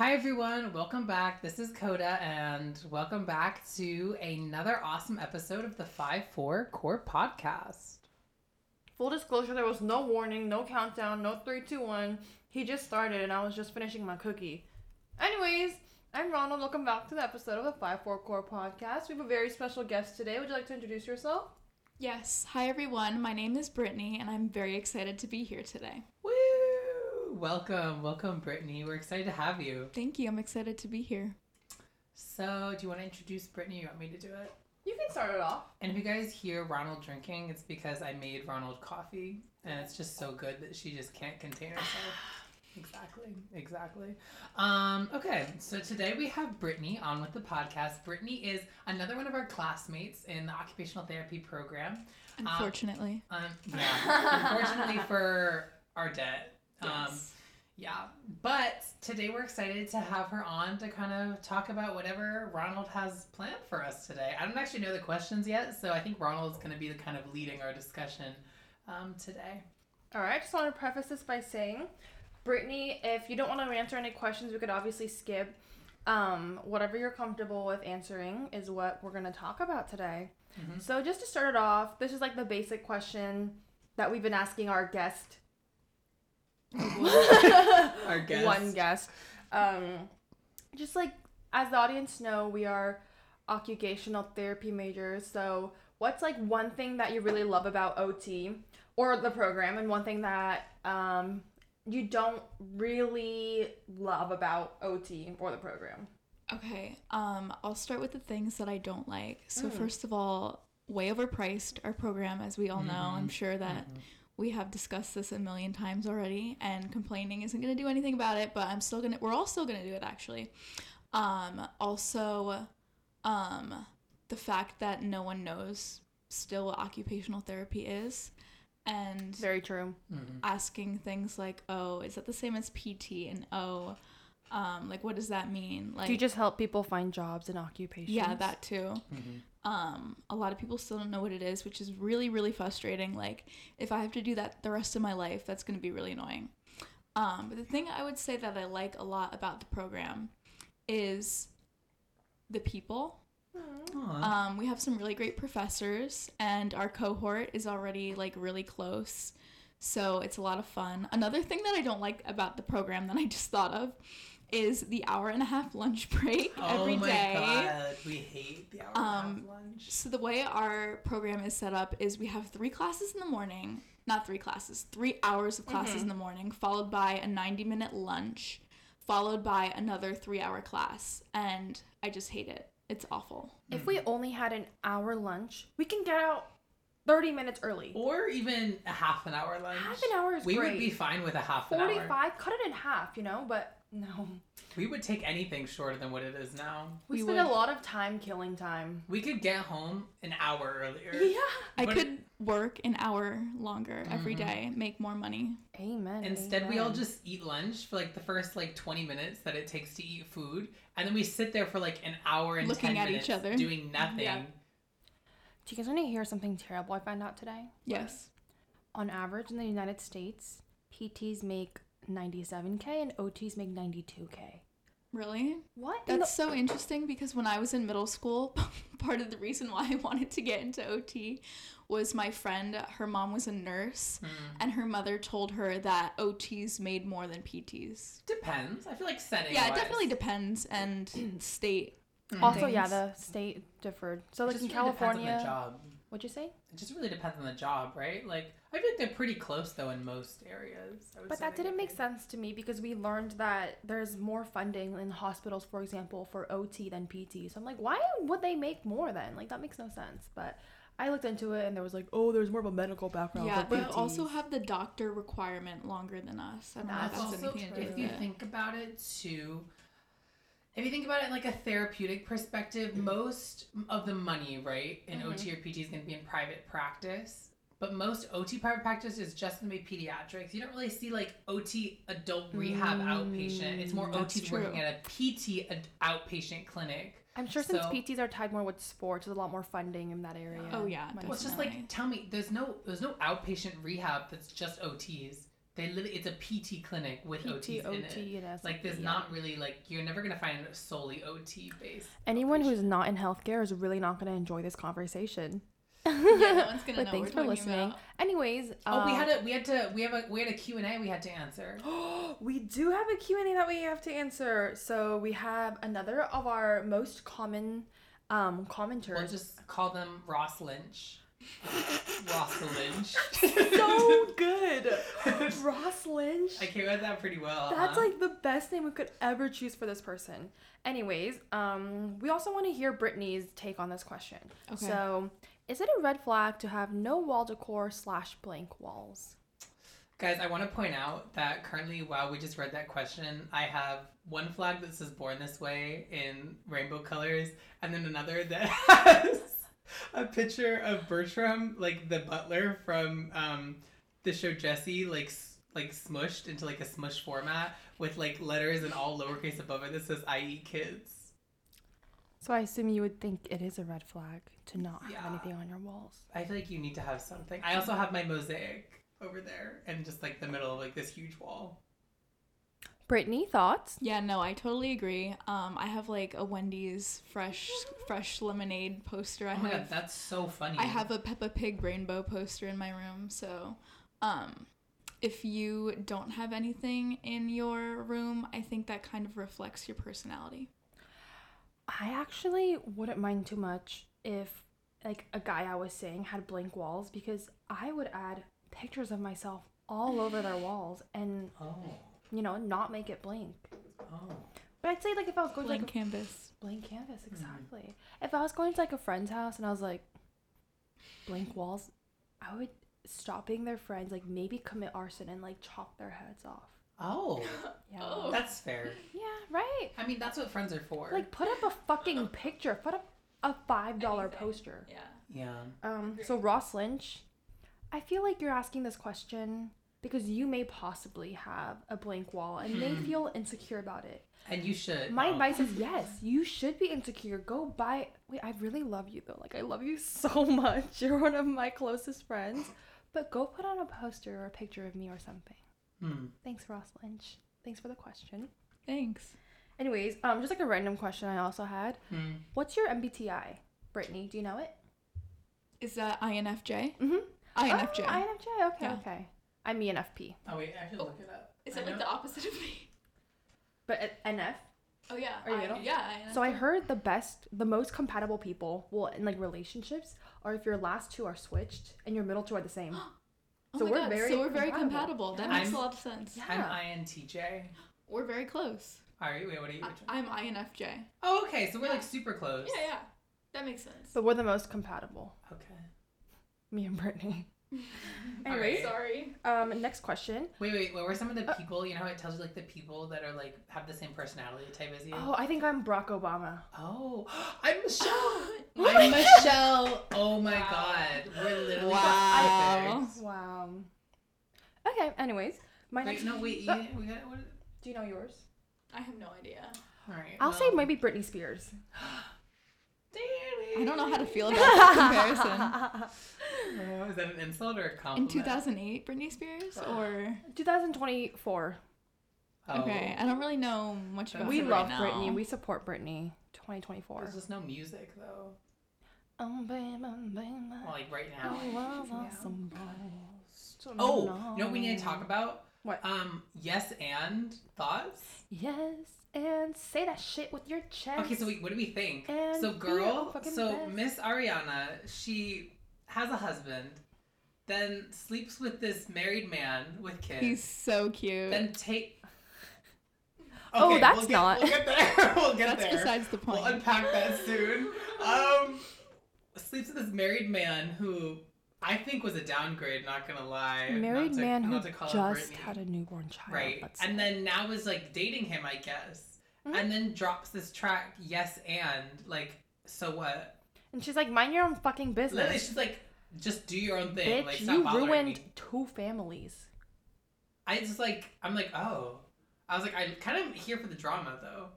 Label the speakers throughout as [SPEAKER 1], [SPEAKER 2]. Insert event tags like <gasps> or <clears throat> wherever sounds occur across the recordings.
[SPEAKER 1] Hi everyone, welcome back. This is Coda, and welcome back to another awesome episode of the 5 4 Core Podcast.
[SPEAKER 2] Full disclosure, there was no warning, no countdown, no three, two, one. He just started and I was just finishing my cookie. Anyways, I'm Ronald. Welcome back to the episode of the 5 4 Core Podcast. We have a very special guest today. Would you like to introduce yourself?
[SPEAKER 3] Yes. Hi, everyone. My name is Britney, and I'm very excited to be here today.
[SPEAKER 1] Woo! Welcome, welcome, Britney. We're excited to have you.
[SPEAKER 3] Thank you. I'm excited to be here.
[SPEAKER 1] So, do you want to introduce Britney? You want me to do it?
[SPEAKER 2] You can start it off.
[SPEAKER 1] And if you guys hear Ronald drinking, it's because I made Ronald coffee, and it's just so good that she just can't contain herself. <sighs> Exactly, exactly. Um, okay, so today we have Britney on with the podcast. Britney is another one of our classmates in the occupational therapy program.
[SPEAKER 3] Unfortunately.
[SPEAKER 1] Um, yeah, unfortunately for our debt. Um,
[SPEAKER 3] yes.
[SPEAKER 1] yeah, but today we're excited to have her on to kind of talk about whatever Ronald has planned for us today. I don't actually know the questions yet, so I think Ronald's going to be the kind of leading our discussion um, today.
[SPEAKER 2] All right, I just want to preface this by saying, Britney, if you don't want to answer any questions, we could obviously skip. Um, whatever you're comfortable with answering is what we're going to talk about today.
[SPEAKER 1] Mhm.
[SPEAKER 2] So, just to start it off, this is like the basic question that we've been asking our guest.
[SPEAKER 1] Our guest.
[SPEAKER 2] One guest. Um, just like as the audience know, we are occupational therapy majors. So, what's like one thing that you really love about OT or the program, and one thing that um, you don't really love about OT or the program?
[SPEAKER 3] Okay. Um, I'll start with the things that I don't like. So
[SPEAKER 2] Mm.
[SPEAKER 3] first of all, way overpriced our program, as we all know. I'm sure that
[SPEAKER 1] Mhm.
[SPEAKER 3] We have discussed this a million times already, and complaining isn't gonna do anything about it. But I'm still gonna. We're all still gonna do it actually. Um, also, um, the fact that no one knows still what occupational therapy is, and
[SPEAKER 2] Very true.
[SPEAKER 1] Mhm.
[SPEAKER 3] asking things like, "Oh, is that the same as PT?" and "Oh, um, like what does that mean?" Like,
[SPEAKER 2] Do you just help people find jobs and occupations?
[SPEAKER 3] yeah, that too.
[SPEAKER 1] Mhm.
[SPEAKER 3] Um, a lot of people still don't know what it is, which is really, really frustrating. Like, if I have to do that the rest of my life, that's gonna be really annoying. Um, but the thing I would say that I like a lot about the program is the people. Um, we have some really great professors, and our cohort is already like really close. So it's a lot of fun. Another thing that I don't like about the program that I just thought of is the hour and a half lunch break every
[SPEAKER 1] oh my god, we hate the hour and a half
[SPEAKER 3] Um,
[SPEAKER 1] lunch.
[SPEAKER 3] So the way our program is set up is we have three classes in the morning, not three classes, three hours of classes in the morning, followed by a 90 minute lunch, followed by another three hour class. And I just hate it. It's awful.
[SPEAKER 2] If we only had an hour lunch, we can get out 30 minutes early.
[SPEAKER 1] Or even a half an hour lunch.
[SPEAKER 2] Half an hour is
[SPEAKER 1] we
[SPEAKER 2] great.
[SPEAKER 1] would be fine with a half an hour.
[SPEAKER 2] 45, cut it in half, you know, but no.
[SPEAKER 1] We would take anything shorter than what it is now.
[SPEAKER 2] We,
[SPEAKER 3] We
[SPEAKER 2] spend
[SPEAKER 3] would.
[SPEAKER 2] a lot of time killing time.
[SPEAKER 1] We could get home an hour earlier.
[SPEAKER 2] Yeah.
[SPEAKER 3] I
[SPEAKER 1] But-
[SPEAKER 3] could work an hour longer every
[SPEAKER 1] Mhm.
[SPEAKER 3] day, make more money.
[SPEAKER 2] Amen.
[SPEAKER 1] Instead, we all just eat lunch for like the first like 20 minutes that it takes to eat food, and then we sit there for like an hour and
[SPEAKER 3] Looking
[SPEAKER 1] 10
[SPEAKER 3] at each other.
[SPEAKER 1] doing nothing.
[SPEAKER 3] Yeah.
[SPEAKER 2] Do you guys want to hear something terrible I found out today?
[SPEAKER 3] Yes.
[SPEAKER 2] On average in the United States, PTs make 97k and OTs make 92k.
[SPEAKER 3] Really?
[SPEAKER 2] What? in
[SPEAKER 3] That's so interesting because when I was in middle school, <laughs> part of the reason why I wanted to get into OT was my friend, her mom was a nurse,
[SPEAKER 1] Hmm.
[SPEAKER 3] and her mother told her that OTs made more than PTs.
[SPEAKER 1] Depends. I feel like setting.
[SPEAKER 3] Yeah, it definitely depends, and <clears throat> state.
[SPEAKER 2] the, also, yeah, the state differed. So, like
[SPEAKER 1] it
[SPEAKER 2] in
[SPEAKER 1] just depends on the
[SPEAKER 2] California,
[SPEAKER 1] job.
[SPEAKER 2] What'd you say?
[SPEAKER 1] It just really depends on the job, right? Like I feel like they're pretty close though in most areas. I
[SPEAKER 2] But that didn't make sense to me because we learned that there's more funding in hospitals, for example, for OT than PT. So I'm like, why would they make more then? Like that makes no sense. But I looked into it and there was like, oh, there's more of a medical background.
[SPEAKER 3] Yeah,
[SPEAKER 2] for
[SPEAKER 3] they
[SPEAKER 2] PTs.
[SPEAKER 3] also have the doctor requirement longer than us. I don't know if
[SPEAKER 2] That's
[SPEAKER 3] that's
[SPEAKER 1] also,
[SPEAKER 3] anything to do
[SPEAKER 1] if you think about it too, if you think about it like a therapeutic perspective, most of the money, right, in
[SPEAKER 2] Mhm.
[SPEAKER 1] OT or PT is going to be in private practice. But most OT private practice is just going to be pediatrics. You don't really see like OT adult rehab outpatient. It's more
[SPEAKER 3] Mm, that's
[SPEAKER 1] OT working at a PT ad- outpatient clinic.
[SPEAKER 2] I'm sure since
[SPEAKER 1] So-
[SPEAKER 2] PTs are tied more with sports, there's a lot more funding in that area.
[SPEAKER 3] Oh, yeah,
[SPEAKER 1] Well, it's just like tell me, there's no there's no outpatient rehab that's just OTs. They literally, it's a PT clinic with
[SPEAKER 2] PT,
[SPEAKER 1] OTs in
[SPEAKER 2] OT,
[SPEAKER 1] it.
[SPEAKER 2] and
[SPEAKER 1] Like there's
[SPEAKER 2] yeah.
[SPEAKER 1] not really like you're never gonna find solely OT based.
[SPEAKER 2] Anyone who's not in healthcare is really not going to enjoy this conversation.
[SPEAKER 3] Yeah, no <laughs> one's gonna
[SPEAKER 2] but
[SPEAKER 3] know
[SPEAKER 2] thanks
[SPEAKER 3] we're
[SPEAKER 2] for listening.
[SPEAKER 3] about.
[SPEAKER 2] Anyways,
[SPEAKER 1] Oh, we
[SPEAKER 2] uh,
[SPEAKER 1] had a we had to we have a we had a Q and A we had to answer. <gasps>
[SPEAKER 2] we do have a Q&A that we have to answer. So we have another of our most common um commenters.
[SPEAKER 1] We'll just call them Ross Lynch. Ross Lynch. <laughs>
[SPEAKER 2] so good. <laughs> Ross Lynch.
[SPEAKER 1] I came at that pretty well.
[SPEAKER 2] That's
[SPEAKER 1] huh?
[SPEAKER 2] like the best name we could ever choose for this person. Anyways, um, we also want to hear Britney's take on this question.
[SPEAKER 3] Okay.
[SPEAKER 2] So, is it a red flag to have no wall decor slash blank walls?
[SPEAKER 1] Guys, I want to point out that currently, while we just read that question, I have one flag that says "Born This Way" in rainbow colors, and then another that <laughs> has <laughs> a picture of Bertram, like the butler from um, the show Jessie, like like smushed into like a smush format with like letters and all lowercase above it that says "I eat kids."
[SPEAKER 2] So I assume you would think it is a red flag to not have
[SPEAKER 1] Yeah.
[SPEAKER 2] anything on your walls.
[SPEAKER 1] I feel like you need to have something. I also have my mosaic over there, and just like the middle of like this huge wall.
[SPEAKER 2] Britney, thoughts?
[SPEAKER 3] Yeah, no, I totally agree. Um, I have like a Wendy's fresh fresh lemonade poster. I
[SPEAKER 1] Oh my
[SPEAKER 3] have
[SPEAKER 1] god, that's so funny.
[SPEAKER 3] I have a Peppa Pig rainbow poster in my room. So, um, if you don't have anything in your room, I think that kind of reflects your personality.
[SPEAKER 2] I actually wouldn't mind too much if like a guy I was saying had blank walls because I would add pictures of myself all over their walls and
[SPEAKER 1] Oh,
[SPEAKER 2] you know not make it blank.
[SPEAKER 1] oh.
[SPEAKER 2] But I'd say like if I was going
[SPEAKER 3] Blank
[SPEAKER 2] to like
[SPEAKER 3] canvas.
[SPEAKER 2] a blank canvas exactly. If I was going to like a friend's house and I was like blank walls, I would stop being their friends, like maybe commit arson and like chop their heads off.
[SPEAKER 1] Oh, <laughs>
[SPEAKER 2] Yeah.
[SPEAKER 3] Oh.
[SPEAKER 1] that's fair.
[SPEAKER 2] Yeah, right.
[SPEAKER 1] I mean, that's what friends are for.
[SPEAKER 2] Like put up a fucking <laughs> picture. Put up a five dollar poster.
[SPEAKER 3] Yeah.
[SPEAKER 1] yeah.
[SPEAKER 2] Um, so Ross Lynch, I feel like you're asking this question because you may possibly have a blank wall and may
[SPEAKER 1] Hmm.
[SPEAKER 2] feel insecure about it.
[SPEAKER 1] And you should.
[SPEAKER 2] My
[SPEAKER 1] Oh.
[SPEAKER 2] advice is <laughs> yes, you should be insecure. Go buy. Wait, I really love you though. Like I love you <laughs> so much. You're one of my closest friends. But go put on a poster or a picture of me or something.
[SPEAKER 1] Hmm.
[SPEAKER 2] Thanks, Ross Lynch. Thanks for the question.
[SPEAKER 3] Thanks.
[SPEAKER 2] Anyways, um, just like a random question I also had.
[SPEAKER 1] Hmm.
[SPEAKER 2] What's your MBTI, Britney? Do you know it?
[SPEAKER 3] Is that INFJ?
[SPEAKER 2] Mm-hmm.
[SPEAKER 3] INFJ.
[SPEAKER 2] Oh, INFJ. Okay,
[SPEAKER 3] Yeah.
[SPEAKER 2] okay. I'm ENFP.
[SPEAKER 1] Oh wait, I should look it up.
[SPEAKER 3] Is
[SPEAKER 1] I
[SPEAKER 3] it like
[SPEAKER 1] know-
[SPEAKER 3] the opposite of me?
[SPEAKER 2] But uh, NF.
[SPEAKER 3] Oh yeah.
[SPEAKER 2] Are you
[SPEAKER 3] I-
[SPEAKER 2] middle?
[SPEAKER 3] Yeah.
[SPEAKER 2] So I heard the best, the most compatible people, well, in like relationships, are if your last two are switched and your middle two are the same. <gasps>
[SPEAKER 3] Oh
[SPEAKER 2] so
[SPEAKER 3] my
[SPEAKER 2] we're
[SPEAKER 3] God,
[SPEAKER 2] very
[SPEAKER 3] so we're very
[SPEAKER 2] compatible.
[SPEAKER 3] compatible. That
[SPEAKER 1] Yeah.
[SPEAKER 3] makes
[SPEAKER 1] I'm-
[SPEAKER 3] a lot of sense.
[SPEAKER 2] Yeah.
[SPEAKER 1] I'm INTJ.
[SPEAKER 3] We're very close.
[SPEAKER 1] All right, wait, what are you?
[SPEAKER 3] I, I'm INFJ.
[SPEAKER 1] Oh, okay, so we're
[SPEAKER 3] Yeah.
[SPEAKER 1] like super close.
[SPEAKER 3] Yeah, yeah. That makes sense.
[SPEAKER 2] But we're the most compatible.
[SPEAKER 1] Okay.
[SPEAKER 2] Me and Britney. <laughs>
[SPEAKER 1] All
[SPEAKER 2] Anyways,
[SPEAKER 1] right.
[SPEAKER 3] Sorry.
[SPEAKER 2] um, next question.
[SPEAKER 1] Wait, wait, what were some of the
[SPEAKER 2] Uh,
[SPEAKER 1] people? You know how it tells you like the people that are like have the same personality type as you?
[SPEAKER 2] Oh, I think I'm Barack Obama.
[SPEAKER 1] Oh, <gasps> I'm Michelle.
[SPEAKER 3] my <gasps>
[SPEAKER 1] I'm Michelle. Oh my
[SPEAKER 3] Wow.
[SPEAKER 1] god, we're literally
[SPEAKER 3] Wow.
[SPEAKER 1] perfect.
[SPEAKER 2] Wow. Okay. Anyways, my
[SPEAKER 1] Wait,
[SPEAKER 2] next.
[SPEAKER 1] no, wait, you,
[SPEAKER 2] Uh,
[SPEAKER 1] we got what?
[SPEAKER 2] Do you know yours?
[SPEAKER 3] I have no idea.
[SPEAKER 1] All right.
[SPEAKER 2] I'll say maybe Britney Spears. <gasps>
[SPEAKER 3] I don't know how to feel about that <laughs> comparison.
[SPEAKER 1] Oh, is that an insult or a compliment?
[SPEAKER 3] In 2008, Britney Spears, or
[SPEAKER 2] 2024.
[SPEAKER 1] Oh.
[SPEAKER 3] okay, I don't really know much about. It.
[SPEAKER 2] We
[SPEAKER 3] her
[SPEAKER 2] love
[SPEAKER 3] right now.
[SPEAKER 2] Britney. We support Britney. 2024.
[SPEAKER 1] There's just no music though.
[SPEAKER 2] Um, oh, baby, um, baby.
[SPEAKER 1] Uh, well, like right oh,
[SPEAKER 2] I
[SPEAKER 1] now.
[SPEAKER 2] was
[SPEAKER 1] Yeah.
[SPEAKER 2] on some balls
[SPEAKER 1] Oh, you know what we need to talk about?
[SPEAKER 2] What?
[SPEAKER 1] Um, yes and thoughts.
[SPEAKER 2] Yes, and say that shit with your chest.
[SPEAKER 1] Okay, so wait, what do we think?
[SPEAKER 2] And
[SPEAKER 1] so girl, so. Miss Ariana, she has a husband, then sleeps with this married man with kids.
[SPEAKER 3] He's so cute.
[SPEAKER 1] then take. <laughs>
[SPEAKER 2] Oh, that's
[SPEAKER 1] we'll get,
[SPEAKER 2] not-
[SPEAKER 1] We'll get there. <laughs> we'll get
[SPEAKER 3] That's
[SPEAKER 1] there.
[SPEAKER 3] besides the point.
[SPEAKER 1] We'll unpack that soon. Um, sleeps with this married man who I think was a downgrade. Not gonna lie.
[SPEAKER 2] Married
[SPEAKER 1] to-
[SPEAKER 2] man who just had a newborn child.
[SPEAKER 1] right, and then now is like dating him, I guess,
[SPEAKER 2] Mhm.
[SPEAKER 1] and then drops this track. Yes, and like, so what?
[SPEAKER 2] and she's like, mind your own fucking business.
[SPEAKER 1] Literally, she's like, just do your own thing.
[SPEAKER 2] Bitch,
[SPEAKER 1] like, stop
[SPEAKER 2] you ruined
[SPEAKER 1] me.
[SPEAKER 2] two families.
[SPEAKER 1] I just like, I'm like, oh. I was like, I'm kind of here for the drama though.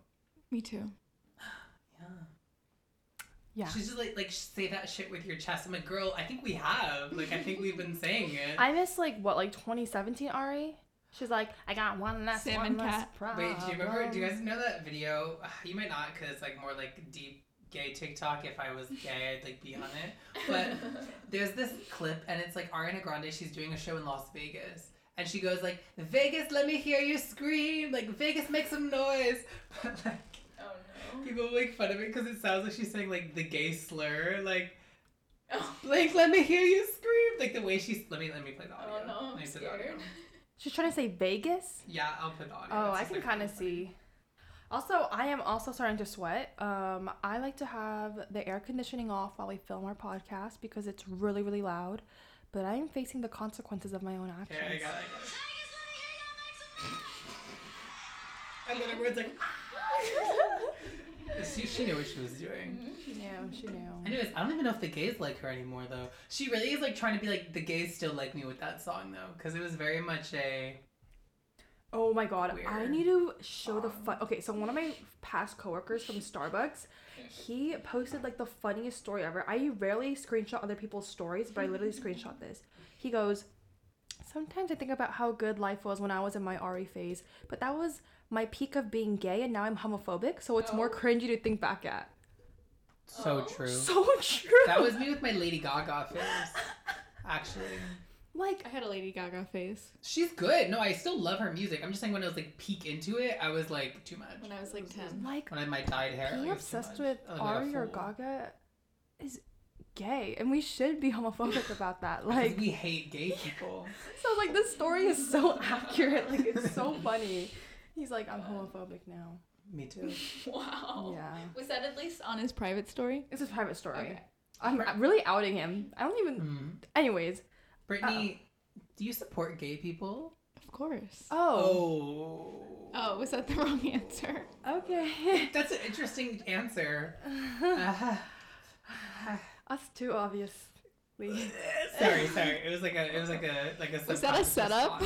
[SPEAKER 3] Me too. <sighs>
[SPEAKER 1] Yeah.
[SPEAKER 2] Yeah.
[SPEAKER 1] She's just like, like say that shit with your chest. I'm like, girl, I think we have. Like, I think we've been saying it.
[SPEAKER 2] I miss like what, like 2017 Ari? She's like, I got one less,
[SPEAKER 3] Salmon
[SPEAKER 2] one less
[SPEAKER 3] cat.
[SPEAKER 2] problem.
[SPEAKER 1] Wait, do you remember? Do you guys know that video? <sighs> You might not, cause it's like more like deep gay TikTok. If I was gay, I'd like be on it. But <laughs> there's this clip, and it's like Ariana Grande. She's doing a show in Las Vegas, and she goes like, "Vegas, let me hear you scream! Like Vegas, make some noise!" <laughs> But like
[SPEAKER 4] no.
[SPEAKER 1] People make fun of it because it sounds like she's saying like the gay slur, like.
[SPEAKER 4] Oh. <laughs>
[SPEAKER 1] Like, let me hear you scream! Like the way she's. Let me let me play the audio.
[SPEAKER 4] Oh, no, I'm
[SPEAKER 1] Let me play the audio.
[SPEAKER 4] scared. <laughs>
[SPEAKER 2] She's trying to say Vegas.
[SPEAKER 1] Yeah, I'll put the audio.
[SPEAKER 2] Oh,
[SPEAKER 1] It's
[SPEAKER 2] I can
[SPEAKER 1] like,
[SPEAKER 2] kind of
[SPEAKER 1] really funny.
[SPEAKER 2] see. Also, I am also starting to sweat. Um, I like to have the air conditioning off while we film our podcast because it's really, really loud. But I am facing the consequences of my own actions.
[SPEAKER 1] Okay, I got it. I got it. And then everyone's like, <laughs> <laughs> she, she knew what she was doing. Mm-hmm.
[SPEAKER 2] She knew. She knew.
[SPEAKER 1] Anyways, I don't even know if the gays like her anymore though. She really is like trying to be like the gays still like me with that song though, because it was very much a.
[SPEAKER 2] Oh my god, I need to show the fun. Okay, so one of my past coworkers from Starbucks, he posted like the funniest story ever. I rarely screenshot other people's stories, but I literally <laughs> screenshot this. He goes, Sometimes I think about how good life was when I was in my Ari phase, but that was my peak of being gay, and now I'm homophobic, so it's more
[SPEAKER 4] Oh.
[SPEAKER 2] cringy to think back at.
[SPEAKER 1] So
[SPEAKER 4] Oh.
[SPEAKER 1] true.
[SPEAKER 2] So true.
[SPEAKER 1] that was me with my Lady Gaga phase. Actually,
[SPEAKER 2] like
[SPEAKER 3] I had a Lady Gaga face
[SPEAKER 1] she's good. No, I still love her music. I'm just saying when I was like peak into it, I was like too much.
[SPEAKER 3] when I was like ten.
[SPEAKER 2] like
[SPEAKER 1] When I had my dyed hair,
[SPEAKER 2] being
[SPEAKER 1] like, it was too
[SPEAKER 2] obsessed with
[SPEAKER 1] I was like
[SPEAKER 2] Ari or. Gaga is gay, and we should be homophobic <laughs> about that. Like,
[SPEAKER 1] we hate gay people. <laughs>
[SPEAKER 2] so like this story is so <laughs> accurate. Like, it's so funny. He's like, I'm homophobic now.
[SPEAKER 1] Me too. <laughs>
[SPEAKER 4] Wow.
[SPEAKER 2] Yeah,
[SPEAKER 3] Was that at least on his private story?
[SPEAKER 2] it's his private story.
[SPEAKER 3] Okay.
[SPEAKER 2] I'm really outing him. I don't even.
[SPEAKER 1] Mm.
[SPEAKER 2] Anyways,
[SPEAKER 1] Britney, do you support gay people?
[SPEAKER 3] Of course.
[SPEAKER 2] oh,
[SPEAKER 1] Oh.
[SPEAKER 3] Oh, was that the wrong answer?
[SPEAKER 2] okay. <laughs>
[SPEAKER 1] That's an interesting answer. Uh, <sighs>
[SPEAKER 2] Us too, obviously. <laughs>
[SPEAKER 1] sorry, sorry. It was like a, it was like a, like a.
[SPEAKER 3] Was that a setup?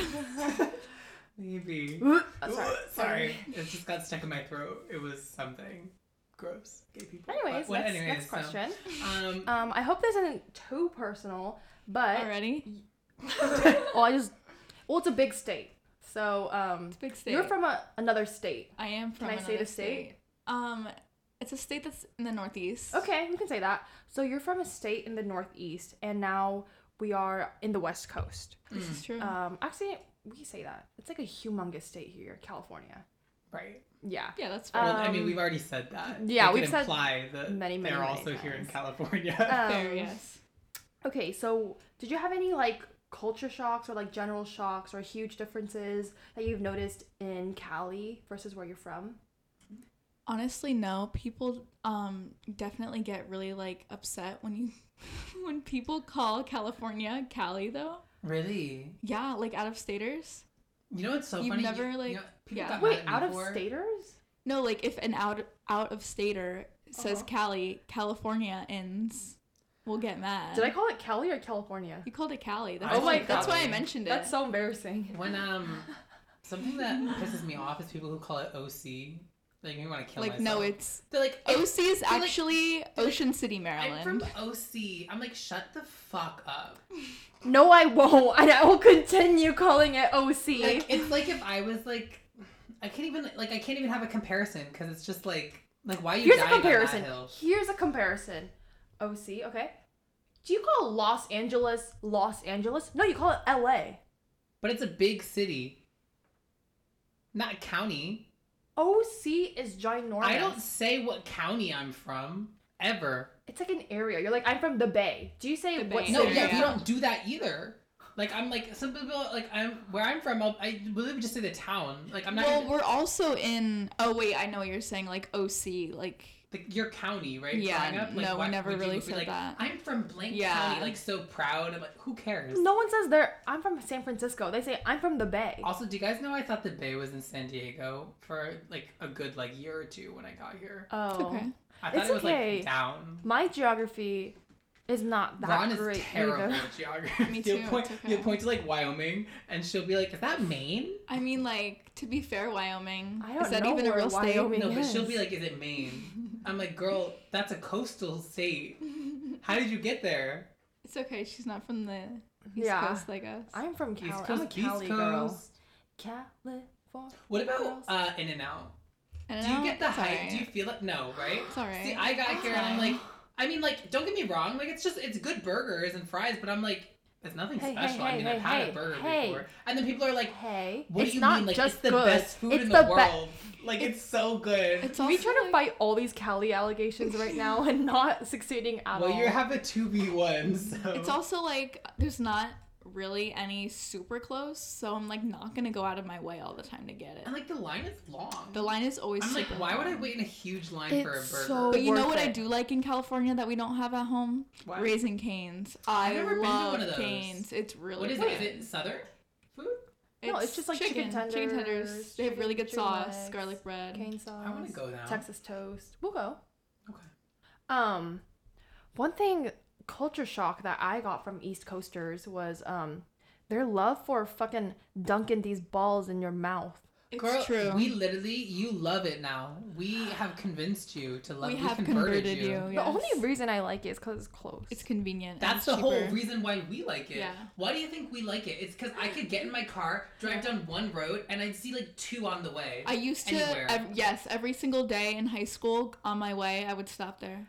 [SPEAKER 1] Response. Maybe.
[SPEAKER 2] Uh, sorry.
[SPEAKER 1] sorry. It just got stuck in my throat. It was something gross. Gay people.
[SPEAKER 2] Anyways,
[SPEAKER 1] But- well,
[SPEAKER 2] next,
[SPEAKER 1] anyways,
[SPEAKER 2] next
[SPEAKER 1] so,
[SPEAKER 2] question.
[SPEAKER 1] um, <laughs>
[SPEAKER 2] Um, I hope this isn't too personal, but
[SPEAKER 3] Already? <laughs>
[SPEAKER 2] well, I just well, it's a big state. So, um,
[SPEAKER 3] It's a big state.
[SPEAKER 2] you're from a, another state.
[SPEAKER 3] I am from.
[SPEAKER 2] Can I say
[SPEAKER 3] another
[SPEAKER 2] the state?
[SPEAKER 3] Um, it's a state that's in the northeast.
[SPEAKER 2] Okay, we can say that. So you're from a state in the northeast, and now we are in the west coast.
[SPEAKER 3] This
[SPEAKER 1] Mm.
[SPEAKER 3] is true.
[SPEAKER 2] Um, actually, we say that it's like a humongous state here, California.
[SPEAKER 1] right.
[SPEAKER 2] Yeah.
[SPEAKER 3] yeah, that's
[SPEAKER 2] uh,
[SPEAKER 3] fair.
[SPEAKER 1] Well, I mean,
[SPEAKER 2] Um,
[SPEAKER 1] we've already said that.
[SPEAKER 2] yeah,
[SPEAKER 1] It
[SPEAKER 2] we've
[SPEAKER 1] could
[SPEAKER 2] said
[SPEAKER 1] imply that
[SPEAKER 2] many, many,
[SPEAKER 1] they're
[SPEAKER 2] many
[SPEAKER 1] also here in. California.
[SPEAKER 3] fair, <laughs>
[SPEAKER 2] Um,
[SPEAKER 3] yes.
[SPEAKER 2] Okay, so did you have any like culture shocks or like general shocks or huge differences that you've noticed in Cali versus where you're from?
[SPEAKER 3] Honestly, no. People um definitely get really like upset when you <laughs> when people call California Cali though.
[SPEAKER 1] really?
[SPEAKER 3] Yeah, like out of staters.
[SPEAKER 1] You know what's so
[SPEAKER 3] You've
[SPEAKER 1] funny? You-
[SPEAKER 3] never,
[SPEAKER 1] you
[SPEAKER 3] like-
[SPEAKER 1] know, people
[SPEAKER 3] yeah.
[SPEAKER 1] got
[SPEAKER 2] Wait,
[SPEAKER 1] mad at me
[SPEAKER 2] out of
[SPEAKER 1] for-
[SPEAKER 2] staters?
[SPEAKER 3] No, like if an out out of stater says
[SPEAKER 2] Uh-huh.
[SPEAKER 3] Cali, California ends. We'll get mad.
[SPEAKER 2] Did I call it Cali or California?
[SPEAKER 3] You called it Cali. That's
[SPEAKER 1] I
[SPEAKER 3] why,
[SPEAKER 1] like
[SPEAKER 3] that's why I mentioned it.
[SPEAKER 2] That's so embarrassing.
[SPEAKER 1] When um, <laughs> something that pisses me off is people who call it OC. Like you want to kill
[SPEAKER 3] like
[SPEAKER 1] myself.
[SPEAKER 3] no, it's
[SPEAKER 1] They're like
[SPEAKER 3] OC is actually
[SPEAKER 1] like,
[SPEAKER 3] Ocean City, Maryland.
[SPEAKER 1] I'm
[SPEAKER 3] Maryland.
[SPEAKER 1] from OC. I'm like, shut the fuck up.
[SPEAKER 2] No, I won't, and <laughs> I will continue calling it OC.
[SPEAKER 1] Like it's like if I was like, I can't even like I can't even have a comparison because it's just like like why are you
[SPEAKER 2] Here's a
[SPEAKER 1] dying on that
[SPEAKER 2] comparison.
[SPEAKER 1] hill?
[SPEAKER 2] Here's a comparison. OC, okay. Do you call Los Angeles Los Angeles? No, you call it LA.
[SPEAKER 1] But it's a big city, not a county.
[SPEAKER 2] OC is ginormous.
[SPEAKER 1] I don't say what county I'm from ever.
[SPEAKER 2] It's like an area. You're like, I'm from the Bay. Do you say
[SPEAKER 3] The
[SPEAKER 2] what
[SPEAKER 3] Bay
[SPEAKER 1] No, yeah,
[SPEAKER 3] Yeah.
[SPEAKER 1] you don't do that either. Like I'm like some people like I'm where I'm from. I'll, I literally just say the town. Like I'm not.
[SPEAKER 3] well,
[SPEAKER 1] gonna-
[SPEAKER 3] we're also in. Oh wait, I know what you're saying. Like OC, like
[SPEAKER 1] like your county, right?
[SPEAKER 3] Yeah,
[SPEAKER 1] Growing up, like,
[SPEAKER 3] no, we never really
[SPEAKER 1] be
[SPEAKER 3] said
[SPEAKER 1] like,
[SPEAKER 3] that.
[SPEAKER 1] I'm from blank
[SPEAKER 3] Yeah.
[SPEAKER 1] county, like so proud. I'm like, who cares?
[SPEAKER 2] No one says they're. I'm from San Francisco. They say I'm from the Bay.
[SPEAKER 1] Also, do you guys know I thought the Bay was in San Diego for like a good like year or two when I got here?
[SPEAKER 2] Oh,
[SPEAKER 3] okay.
[SPEAKER 1] I thought
[SPEAKER 2] It's
[SPEAKER 1] it was
[SPEAKER 2] okay.
[SPEAKER 1] like down.
[SPEAKER 2] my geography is not that
[SPEAKER 1] Ron
[SPEAKER 2] great
[SPEAKER 1] is terrible
[SPEAKER 2] either.
[SPEAKER 1] at <laughs> geography.
[SPEAKER 3] Me
[SPEAKER 1] He'll
[SPEAKER 3] too,
[SPEAKER 1] point,
[SPEAKER 3] it's
[SPEAKER 1] he'll point to like Wyoming, and she'll be like, "Is that Maine?"
[SPEAKER 3] I mean, like to be fair, Wyoming
[SPEAKER 2] I don't
[SPEAKER 3] is that
[SPEAKER 2] know
[SPEAKER 3] even a
[SPEAKER 2] where
[SPEAKER 3] real state?
[SPEAKER 2] Wyoming
[SPEAKER 1] No, but she'll be like, "Is it Maine?" I'm like, "Girl, that's a coastal state. How did you get there?"
[SPEAKER 3] It's okay. She's not from the East
[SPEAKER 2] Yeah.
[SPEAKER 3] Coast like us.
[SPEAKER 2] I'm from
[SPEAKER 1] East
[SPEAKER 2] Cali.
[SPEAKER 1] Coast,
[SPEAKER 2] I'm a
[SPEAKER 1] East
[SPEAKER 2] Cali girl.
[SPEAKER 1] Coast.
[SPEAKER 2] California.
[SPEAKER 1] What about
[SPEAKER 2] girls.
[SPEAKER 1] uh, In and Out? Do you
[SPEAKER 3] now-
[SPEAKER 1] get the
[SPEAKER 3] it's
[SPEAKER 1] hype?
[SPEAKER 3] alright.
[SPEAKER 1] Do you feel it? No, right?
[SPEAKER 3] It's alright.
[SPEAKER 1] See, I got
[SPEAKER 3] It's
[SPEAKER 1] here and I'm like, I mean, like, don't get me wrong, like, it's just it's good burgers and fries, but I'm like, it's nothing
[SPEAKER 2] Hey, hey,
[SPEAKER 1] special. I mean,
[SPEAKER 2] hey,
[SPEAKER 1] I've had
[SPEAKER 2] hey,
[SPEAKER 1] a burger
[SPEAKER 2] hey.
[SPEAKER 1] before, and then people are like,
[SPEAKER 2] Hey,
[SPEAKER 1] "What
[SPEAKER 2] it's
[SPEAKER 1] do you
[SPEAKER 2] not
[SPEAKER 1] mean? Like,
[SPEAKER 2] just
[SPEAKER 1] it's the
[SPEAKER 2] good.
[SPEAKER 1] best food
[SPEAKER 2] it's
[SPEAKER 1] in
[SPEAKER 2] the
[SPEAKER 1] the,
[SPEAKER 2] be-
[SPEAKER 1] world. like, it's so good."
[SPEAKER 3] It's
[SPEAKER 2] we
[SPEAKER 3] also
[SPEAKER 2] try to
[SPEAKER 3] like-
[SPEAKER 2] fight all these Cali allegations right now <laughs> and not succeeding at
[SPEAKER 1] well,
[SPEAKER 2] all.
[SPEAKER 1] you have a two v one, so
[SPEAKER 3] It's also like there's not really any super close, so I'm like not gonna go out of my way all the time to get it.
[SPEAKER 1] and like the line is long.
[SPEAKER 3] The line is always
[SPEAKER 1] I'm like,
[SPEAKER 3] super
[SPEAKER 1] why would I wait in a huge line for a
[SPEAKER 2] It's
[SPEAKER 1] burger?
[SPEAKER 2] so-
[SPEAKER 3] But you know
[SPEAKER 2] worth
[SPEAKER 3] what I do like in California that we don't have at home?
[SPEAKER 1] What?
[SPEAKER 3] Raising Cane's. I
[SPEAKER 1] never been to
[SPEAKER 3] love
[SPEAKER 1] one of those.
[SPEAKER 3] canes. It's really
[SPEAKER 1] what is
[SPEAKER 3] good.
[SPEAKER 1] it? Is it southern food?
[SPEAKER 2] No, it's just like chicken
[SPEAKER 3] Chicken tenders.
[SPEAKER 2] tenders,
[SPEAKER 3] They have really good sauce,
[SPEAKER 2] legs,
[SPEAKER 3] garlic bread.
[SPEAKER 2] cane sauce.
[SPEAKER 1] I want to go now.
[SPEAKER 2] Texas toast. We'll go.
[SPEAKER 1] Okay.
[SPEAKER 2] Um, one thing culture shock that I got from East Coasters was um their love for fucking dunking these balls in your mouth.
[SPEAKER 3] It's
[SPEAKER 1] Girl,
[SPEAKER 3] true.
[SPEAKER 1] we literally, you love it now. We have convinced you to love.
[SPEAKER 3] we
[SPEAKER 1] We,
[SPEAKER 3] have
[SPEAKER 1] converted,
[SPEAKER 3] converted you.
[SPEAKER 2] The
[SPEAKER 3] yes.
[SPEAKER 2] only reason I like it is because it's close.
[SPEAKER 3] it's convenient.
[SPEAKER 1] That's
[SPEAKER 3] it's
[SPEAKER 1] the whole reason why we like it.
[SPEAKER 3] Yeah.
[SPEAKER 1] Why do you think we like it? It's because I could get in my car, drive down one road, and I'd see like two on the way.
[SPEAKER 3] I used to, ev- yes, every single day in high school on my way, I would stop there.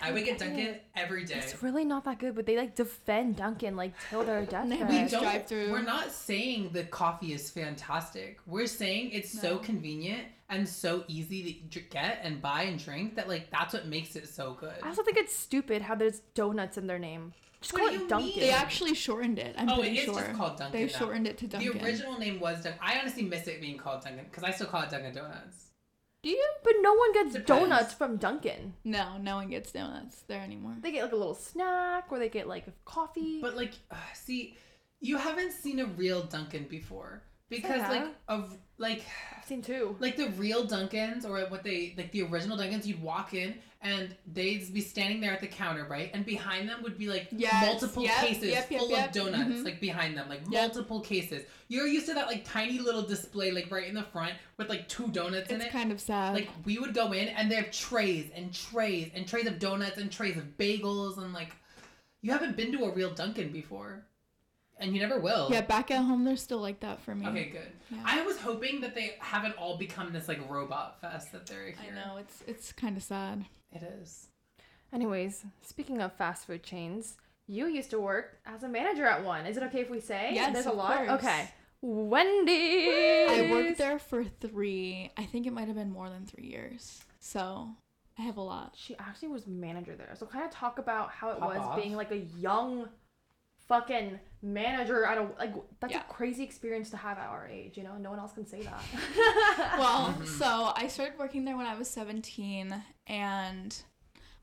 [SPEAKER 2] Like
[SPEAKER 1] I would get
[SPEAKER 2] don't
[SPEAKER 1] Dunkin' every day.
[SPEAKER 2] It's really not that good, but they like defend Dunkin' like till their <laughs> death.
[SPEAKER 3] They-
[SPEAKER 2] bed.
[SPEAKER 3] we
[SPEAKER 1] We don't.
[SPEAKER 3] drive-through.
[SPEAKER 1] We're not saying the coffee is fantastic. We're saying it's so convenient and so easy to get and buy and drink that like that's what makes it so good.
[SPEAKER 2] I also think it's stupid how there's donuts in their name. Just
[SPEAKER 1] What
[SPEAKER 2] call
[SPEAKER 1] do
[SPEAKER 2] it Dunkin'.
[SPEAKER 1] mean?
[SPEAKER 3] They actually shortened it. I'm
[SPEAKER 1] oh, it
[SPEAKER 3] pretty
[SPEAKER 1] is
[SPEAKER 3] sure.
[SPEAKER 1] just called Dunkin'.
[SPEAKER 3] they shortened it to Dunkin'.
[SPEAKER 1] The original name was Dunkin'. I honestly miss it being called Dunkin' because I still call it Dunkin' Donuts.
[SPEAKER 3] Do you?
[SPEAKER 2] But no one gets
[SPEAKER 1] Depends.
[SPEAKER 2] donuts from Dunkin'.
[SPEAKER 3] No, no one gets donuts there anymore.
[SPEAKER 2] They get like a little snack, or they get like coffee.
[SPEAKER 1] But like, uh, see, you haven't seen a real Dunkin' before because
[SPEAKER 2] I
[SPEAKER 1] like of like
[SPEAKER 2] I've seen two.
[SPEAKER 1] like the real Dunkins or what they like the original Dunkins, you'd walk in and they'd be standing there at the counter, right? And behind them would be like
[SPEAKER 3] Yes,
[SPEAKER 1] multiple
[SPEAKER 3] yep,
[SPEAKER 1] cases
[SPEAKER 3] yep, yep,
[SPEAKER 1] full of donuts,
[SPEAKER 3] mhm.
[SPEAKER 1] like behind them, like multiple cases. You're used to that like tiny little display, like right in the front with like two donuts in it.
[SPEAKER 3] It's kind of sad.
[SPEAKER 1] like we would go in and they have trays and trays and trays of donuts and trays of bagels and like you haven't been to a real Dunkin' before. And you never will.
[SPEAKER 3] yeah, back at home, they're still like that for me.
[SPEAKER 1] Okay, good.
[SPEAKER 3] Yeah.
[SPEAKER 1] I was hoping that they haven't all become this like robot fest that they're here.
[SPEAKER 3] I know it's it's kind of sad.
[SPEAKER 1] It is.
[SPEAKER 2] Anyways, speaking of fast food chains, you used to work as a manager at one. Is it okay if we say?
[SPEAKER 3] Yes,
[SPEAKER 2] There's a lot.
[SPEAKER 3] course.
[SPEAKER 2] Okay. Wendy's.
[SPEAKER 3] I worked there for three. I think it might have been more than three years. So I have a lot.
[SPEAKER 2] She actually was manager there. So kind of talk about how it
[SPEAKER 1] Pop
[SPEAKER 2] was
[SPEAKER 1] off.
[SPEAKER 2] being like a young fucking manager at a like that's
[SPEAKER 3] Yeah.
[SPEAKER 2] a crazy experience to have at our age, you know? No one else can say that. <laughs>
[SPEAKER 3] Well,
[SPEAKER 1] Mhm.
[SPEAKER 3] so I started working there when I was 17 and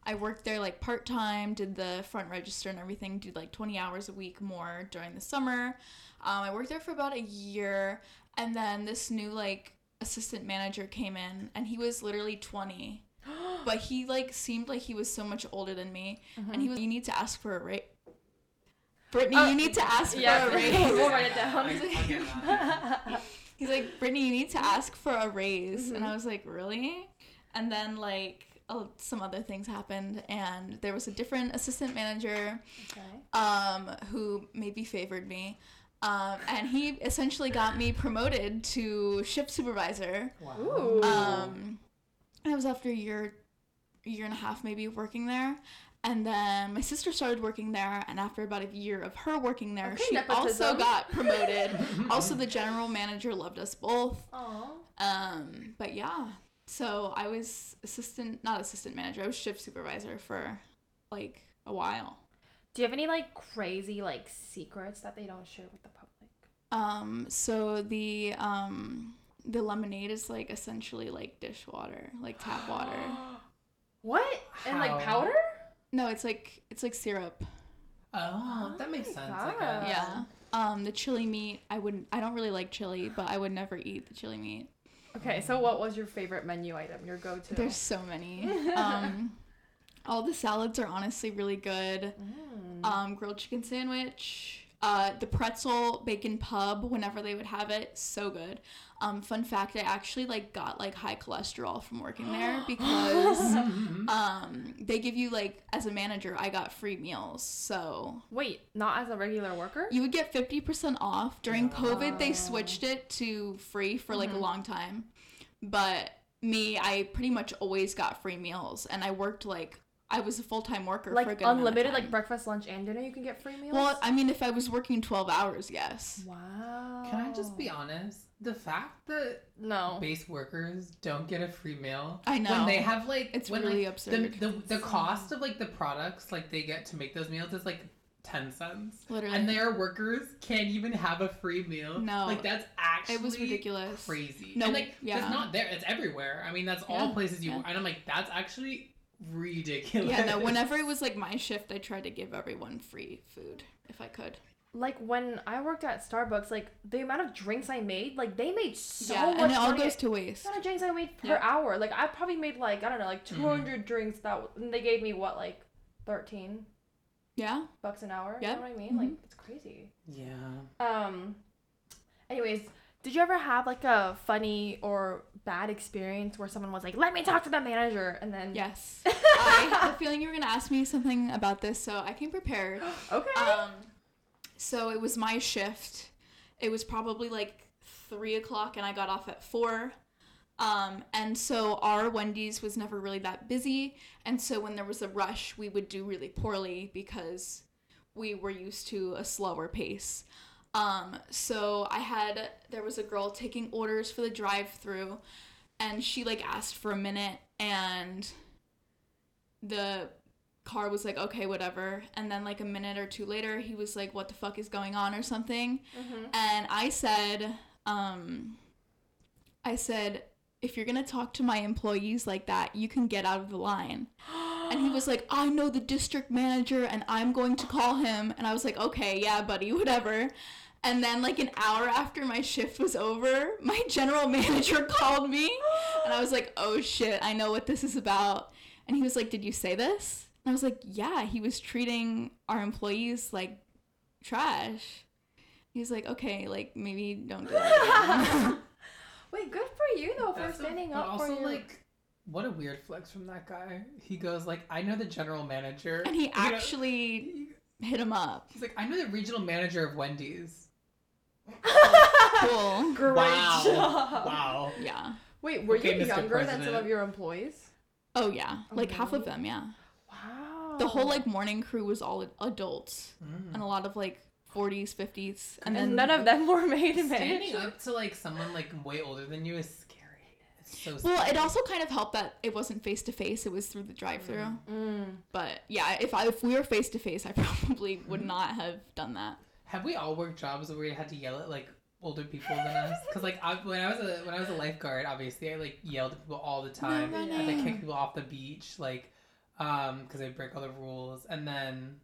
[SPEAKER 3] I worked there like part time, did the front register and everything, did like 20 hours a week more during the summer. Um, I worked there for about a year and then this new like assistant manager came in and he was literally 20. <gasps> But he like seemed like he was so much older than me and he was you need to ask for a raise. Britney,
[SPEAKER 2] Uh,
[SPEAKER 3] you need to ask
[SPEAKER 2] yeah,
[SPEAKER 3] for a raise. <laughs>
[SPEAKER 2] we'll write it down.
[SPEAKER 1] I, I'll get that.
[SPEAKER 3] He's like, Britney, you need to ask for a raise. And
[SPEAKER 2] Mhm.
[SPEAKER 3] I was like, really? And then, like, oh, some other things happened. And there was a different assistant manager
[SPEAKER 2] okay.
[SPEAKER 3] um, who maybe favored me. Um, and he essentially got me promoted to ship supervisor.
[SPEAKER 1] Wow.
[SPEAKER 2] Ooh.
[SPEAKER 3] Um, and it was after a year, year and a half maybe working there. And then my sister started working there, and after about a year of her working there,
[SPEAKER 2] Okay,
[SPEAKER 3] she also got promoted. <laughs> also, the general manager loved us both.
[SPEAKER 2] Aw.
[SPEAKER 3] Um, but yeah, so I was assistant, not assistant manager. I was shift supervisor for like a while.
[SPEAKER 2] Do you have any like crazy like secrets that they don't share with the public?
[SPEAKER 3] Um, so the um the lemonade is like essentially like dishwater, like tap water. <gasps>
[SPEAKER 2] What? And like powder?
[SPEAKER 3] No, it's like it's like syrup.
[SPEAKER 1] Oh, that makes sense.
[SPEAKER 2] God.
[SPEAKER 1] I guess.
[SPEAKER 3] Yeah. Um, the chili meat, I wouldn't. I don't really like chili, but I would never eat the chili meat.
[SPEAKER 2] Okay, so what was your favorite menu item? Your go-to?
[SPEAKER 3] There's so many. <laughs> Um, all the salads are honestly really good.
[SPEAKER 2] Mm.
[SPEAKER 3] Um, grilled chicken sandwich. Uh, the pretzel bacon pub, whenever they would have it, so good. Um, fun fact, I actually like got like high cholesterol from working there <gasps> because um, they give you like as a manager, I got free meals. So
[SPEAKER 2] Wait, not as a regular worker?
[SPEAKER 3] you would get 50% off. During COVID, they switched it to free for like
[SPEAKER 2] Mhm.
[SPEAKER 3] a long time. But me, I pretty much always got free meals. And I worked like, I was a full time worker for a
[SPEAKER 2] like
[SPEAKER 3] good amount of
[SPEAKER 2] unlimited, like breakfast, lunch, and dinner. You can get free meals.
[SPEAKER 3] Well, I mean, if I was working 12 hours, yes.
[SPEAKER 2] wow.
[SPEAKER 1] Can I just be honest? The fact that
[SPEAKER 2] No.
[SPEAKER 1] base workers don't get a free meal.
[SPEAKER 3] I know.
[SPEAKER 1] When they have like
[SPEAKER 3] It's
[SPEAKER 1] when,
[SPEAKER 3] really
[SPEAKER 1] like,
[SPEAKER 3] absurd.
[SPEAKER 1] The, the, the cost of like the products like they get to make those meals is like ten cents.
[SPEAKER 3] Literally.
[SPEAKER 1] And their workers can't even have a free meal.
[SPEAKER 3] No.
[SPEAKER 1] Like that's actually
[SPEAKER 3] it was ridiculous.
[SPEAKER 1] crazy.
[SPEAKER 3] No,
[SPEAKER 1] and like
[SPEAKER 3] yeah.
[SPEAKER 1] it's not there. It's everywhere. I mean that's all
[SPEAKER 3] Yeah,
[SPEAKER 1] places you
[SPEAKER 3] yeah.
[SPEAKER 1] and I'm like, that's actually ridiculous.
[SPEAKER 3] Yeah, no, whenever it was like my shift, I tried to give everyone free food if I could.
[SPEAKER 2] Like when I worked at Starbucks, like the amount of drinks I made, like they made so
[SPEAKER 3] yeah,
[SPEAKER 2] much
[SPEAKER 3] and it all
[SPEAKER 2] money.
[SPEAKER 3] goes to waste.
[SPEAKER 2] The amount of drinks I made per
[SPEAKER 3] Yeah.
[SPEAKER 2] hour. Like I probably made like I don't know, like
[SPEAKER 1] Mhm.
[SPEAKER 2] 200 drinks. That and they gave me what like 13
[SPEAKER 3] Yeah.
[SPEAKER 2] bucks an hour.
[SPEAKER 3] Yeah.
[SPEAKER 2] You know what I mean? Like
[SPEAKER 3] Mhm.
[SPEAKER 2] it's crazy.
[SPEAKER 1] Yeah.
[SPEAKER 2] Um. Anyways, did you ever have like a funny or bad experience where someone was like, "Let me talk to the manager," and then
[SPEAKER 3] Yes. <laughs> I had a feeling you were gonna ask me something about this, so I came prepared. <gasps>
[SPEAKER 2] okay.
[SPEAKER 3] Um, so it was my shift. It was probably like three o'clock, and I got off at four. Um, and so our Wendy's was never really that busy, and so when there was a rush, we would do really poorly because we were used to a slower pace. Um, so I had there was a girl taking orders for the drive-through, and she like asked for a minute, and the car was like, okay, whatever. And then like a minute or two later, he was like, what the fuck is going on or something.
[SPEAKER 2] Mhm.
[SPEAKER 3] And I said, um, I said, if you're gonna talk to my employees like that, you can get out of the line. <gasps> And he was like, I know the district manager and I'm going to call him. And I was like, okay, yeah, buddy, <laughs> whatever. And then, like, an hour after my shift was over, my general <laughs> manager called me. And I was like, oh shit, I know what this is about. And he was like, did you say this? And I was like, yeah, he was treating our employees like trash. He was like, okay, like, maybe don't do that. <laughs> <laughs>
[SPEAKER 2] Wait, good for you though for
[SPEAKER 1] That's a-
[SPEAKER 2] standing
[SPEAKER 1] but
[SPEAKER 2] up
[SPEAKER 1] also
[SPEAKER 2] for your.
[SPEAKER 1] like what a weird flex from that guy. He goes like, I know the general manager.
[SPEAKER 3] and he
[SPEAKER 1] You know,
[SPEAKER 3] actually hit him up.
[SPEAKER 1] He's like, I know the regional manager of Wendy's. <laughs>
[SPEAKER 3] Cool.
[SPEAKER 2] Great
[SPEAKER 1] wow.
[SPEAKER 2] job.
[SPEAKER 1] Wow.
[SPEAKER 3] Yeah.
[SPEAKER 2] Wait, were
[SPEAKER 1] Okay,
[SPEAKER 2] you
[SPEAKER 1] Mr.
[SPEAKER 2] younger than some of your employees?
[SPEAKER 3] Oh, yeah.
[SPEAKER 2] Oh,
[SPEAKER 3] Like half of them, yeah.
[SPEAKER 2] Wow.
[SPEAKER 3] The whole like morning crew was all adults
[SPEAKER 1] Mm.
[SPEAKER 3] and a lot of like 40s, 50s.
[SPEAKER 2] and
[SPEAKER 3] And then
[SPEAKER 2] none of them were made in
[SPEAKER 1] Standing
[SPEAKER 2] manager.
[SPEAKER 1] up to like someone like way older than you is scary. It's so
[SPEAKER 3] Well, it also kind of helped that it wasn't face to face; it was through the drive-through.
[SPEAKER 2] Mm.
[SPEAKER 3] But yeah, if I if we were face to face, I <laughs> probably would
[SPEAKER 1] Mm-hmm.
[SPEAKER 3] not have done that.
[SPEAKER 1] Have we all worked jobs where we had to yell at like older people than us? <laughs> Because like I, when I was a when I was a lifeguard, obviously I like yelled at people all the time.
[SPEAKER 3] No
[SPEAKER 1] I had to
[SPEAKER 3] running.
[SPEAKER 1] kick people off the beach, like um, because they break all the rules. And then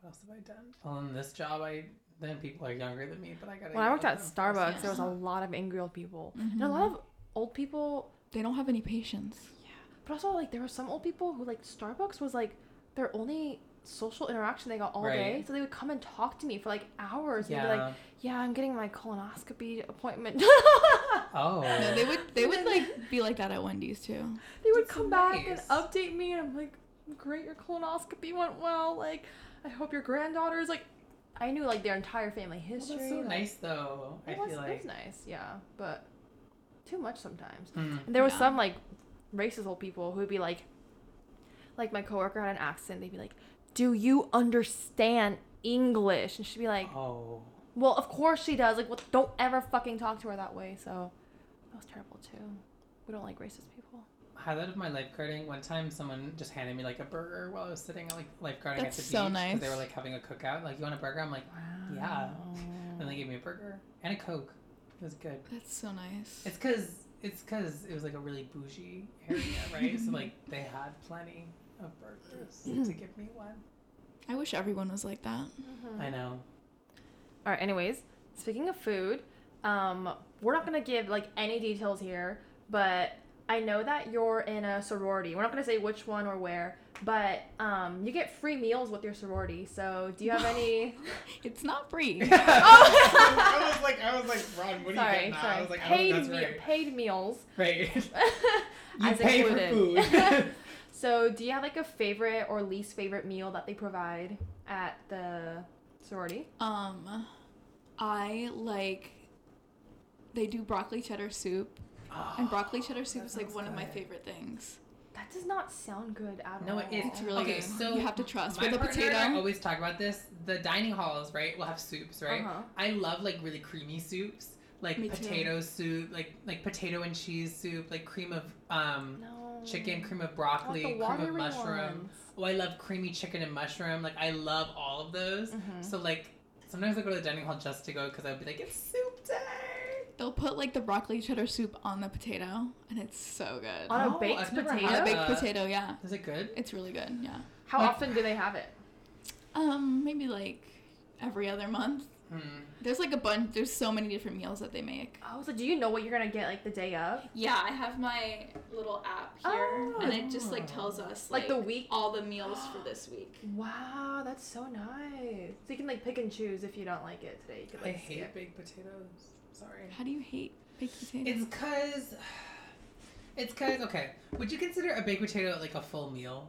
[SPEAKER 1] what else have I done? Well, in this job, I then people are younger than me, but I got.
[SPEAKER 2] When I worked at Starbucks,
[SPEAKER 3] Yeah.
[SPEAKER 2] there was a lot of angry old people. And a
[SPEAKER 3] Mhm.
[SPEAKER 2] lot of old people,
[SPEAKER 3] They don't have any patience.
[SPEAKER 2] Yeah, but also like there were some old people who like Starbucks was like their only social interaction they got all day. So they would come and talk to me for like hours and
[SPEAKER 1] Yeah.
[SPEAKER 2] be like, "Yeah, I'm getting my colonoscopy appointment." <laughs>
[SPEAKER 1] oh.
[SPEAKER 3] No, they would they would like be like that at Wendy's too.
[SPEAKER 2] they would
[SPEAKER 1] That's
[SPEAKER 2] come back and update me, and I'm like, "Great, your colonoscopy went well. Like, I hope your granddaughter's like." I knew like their entire family
[SPEAKER 1] Well,
[SPEAKER 2] history.
[SPEAKER 1] that's so
[SPEAKER 2] like-
[SPEAKER 1] nice though. I
[SPEAKER 2] It was,
[SPEAKER 1] feel
[SPEAKER 2] it was nice, yeah, but too much sometimes.
[SPEAKER 1] Mm.
[SPEAKER 2] And there was
[SPEAKER 3] Yeah.
[SPEAKER 2] some like racist old people who'd be like, like my coworker had an accent. They'd be like, "Do you understand English?" And she'd be like,
[SPEAKER 1] Oh.
[SPEAKER 2] "Well, of course she does. Like, well, don't ever fucking talk to her that way." So that was terrible too. We don't like racist people.
[SPEAKER 1] highlight of my lifeguarding one time someone just handed me like a burger while I was sitting like lifeguarding
[SPEAKER 3] That's
[SPEAKER 1] at the
[SPEAKER 3] so
[SPEAKER 1] beach
[SPEAKER 3] nice.
[SPEAKER 1] they were like having a cookout like you want a burger I'm like wow. Yeah. and they gave me a burger and a coke it was good
[SPEAKER 3] That's so nice.
[SPEAKER 1] it's cause it's cause it was like a really bougie area right so <laughs> like they had plenty of burgers to give me one
[SPEAKER 3] I wish everyone was like that.
[SPEAKER 2] Mm-hmm.
[SPEAKER 1] I know
[SPEAKER 2] All right. Anyways, speaking of food, um, we're not gonna give like any details here, but I know that you're in a sorority. We're not gonna say which one or where, but um, you get free meals with your sorority. So do you have <laughs> any?
[SPEAKER 3] It's not free. <laughs> <laughs>
[SPEAKER 1] I was like, I was like, Ron, what are you
[SPEAKER 2] sorry,
[SPEAKER 1] getting
[SPEAKER 2] sorry.
[SPEAKER 1] I was like, I
[SPEAKER 2] paid
[SPEAKER 1] don't think
[SPEAKER 2] me-
[SPEAKER 1] that's right.
[SPEAKER 2] paid meals.
[SPEAKER 1] Right. You pay
[SPEAKER 2] included.
[SPEAKER 1] for food.
[SPEAKER 2] So do you have like a favorite or least favorite meal that they provide at the sorority?
[SPEAKER 3] um, I like. They do broccoli cheddar soup, and broccoli cheddar soup
[SPEAKER 1] that
[SPEAKER 3] is like
[SPEAKER 1] sounds
[SPEAKER 3] one of my favorite things.
[SPEAKER 2] That does not sound good at
[SPEAKER 1] No,
[SPEAKER 2] all.
[SPEAKER 1] it is.
[SPEAKER 3] It's really
[SPEAKER 1] okay,
[SPEAKER 3] good.
[SPEAKER 1] so
[SPEAKER 3] You have to trust.
[SPEAKER 1] My
[SPEAKER 3] With a
[SPEAKER 1] partner and I always talk about this. The dining halls, right, We'll have soups, right?
[SPEAKER 2] Uh-huh.
[SPEAKER 1] I love like really creamy soups, like
[SPEAKER 3] Me too.
[SPEAKER 1] potato soup, like like potato and cheese soup, like cream of um
[SPEAKER 2] No.
[SPEAKER 1] Chicken, cream of broccoli,
[SPEAKER 2] want
[SPEAKER 1] cream of mushroom.
[SPEAKER 2] ones.
[SPEAKER 1] Oh, I love creamy chicken and mushroom. Like I love all of those.
[SPEAKER 2] Mhm.
[SPEAKER 1] So like sometimes I go to the dining hall just to go because I'd be like, it's soup day.
[SPEAKER 3] They'll put like the broccoli cheddar soup on the potato, and it's so good.
[SPEAKER 2] On a
[SPEAKER 1] Oh,
[SPEAKER 2] baked
[SPEAKER 1] I've
[SPEAKER 2] potato?
[SPEAKER 3] On a baked potato, yeah.
[SPEAKER 1] Is it good?
[SPEAKER 3] It's really good, yeah.
[SPEAKER 2] How
[SPEAKER 1] Like-
[SPEAKER 2] often do they have it?
[SPEAKER 3] Um, maybe like every other month.
[SPEAKER 1] Hmm.
[SPEAKER 3] There's like a bunch. There's so many different meals that they make.
[SPEAKER 2] Oh, so do you know what you're gonna get like the day of?
[SPEAKER 3] Yeah, I have my little app
[SPEAKER 2] here,
[SPEAKER 3] and it just like tells us
[SPEAKER 2] Like the week?
[SPEAKER 3] all the meals for this week.
[SPEAKER 2] Wow, that's so nice. So you can like pick and choose if you don't like it today. You can
[SPEAKER 1] I
[SPEAKER 2] like
[SPEAKER 1] hate
[SPEAKER 2] skip.
[SPEAKER 1] baked potatoes. Sorry.
[SPEAKER 3] How do you hate baked potatoes?
[SPEAKER 1] It's cause. <sighs> It's cause okay. Would you consider a baked potato like a full meal?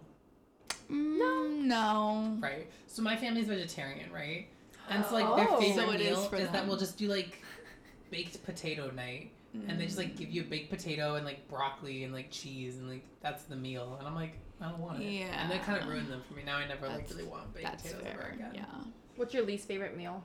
[SPEAKER 3] no, no.
[SPEAKER 1] Right. So my family's vegetarian, right? And so like
[SPEAKER 2] Oh.
[SPEAKER 1] their
[SPEAKER 2] So
[SPEAKER 1] favorite
[SPEAKER 3] it is
[SPEAKER 1] meal
[SPEAKER 3] for
[SPEAKER 1] is, that
[SPEAKER 3] them.
[SPEAKER 1] we'll just do like baked potato night, and they just like give you a baked potato and like broccoli and like cheese and like that's the meal. And I'm like, I don't want it. And that kind of
[SPEAKER 3] Yeah.
[SPEAKER 1] ruined them for me. Now I never like
[SPEAKER 3] That's-
[SPEAKER 1] really want baked
[SPEAKER 3] That's
[SPEAKER 1] potatoes ever
[SPEAKER 3] fair.
[SPEAKER 1] again.
[SPEAKER 3] Yeah.
[SPEAKER 2] What's your least favorite meal?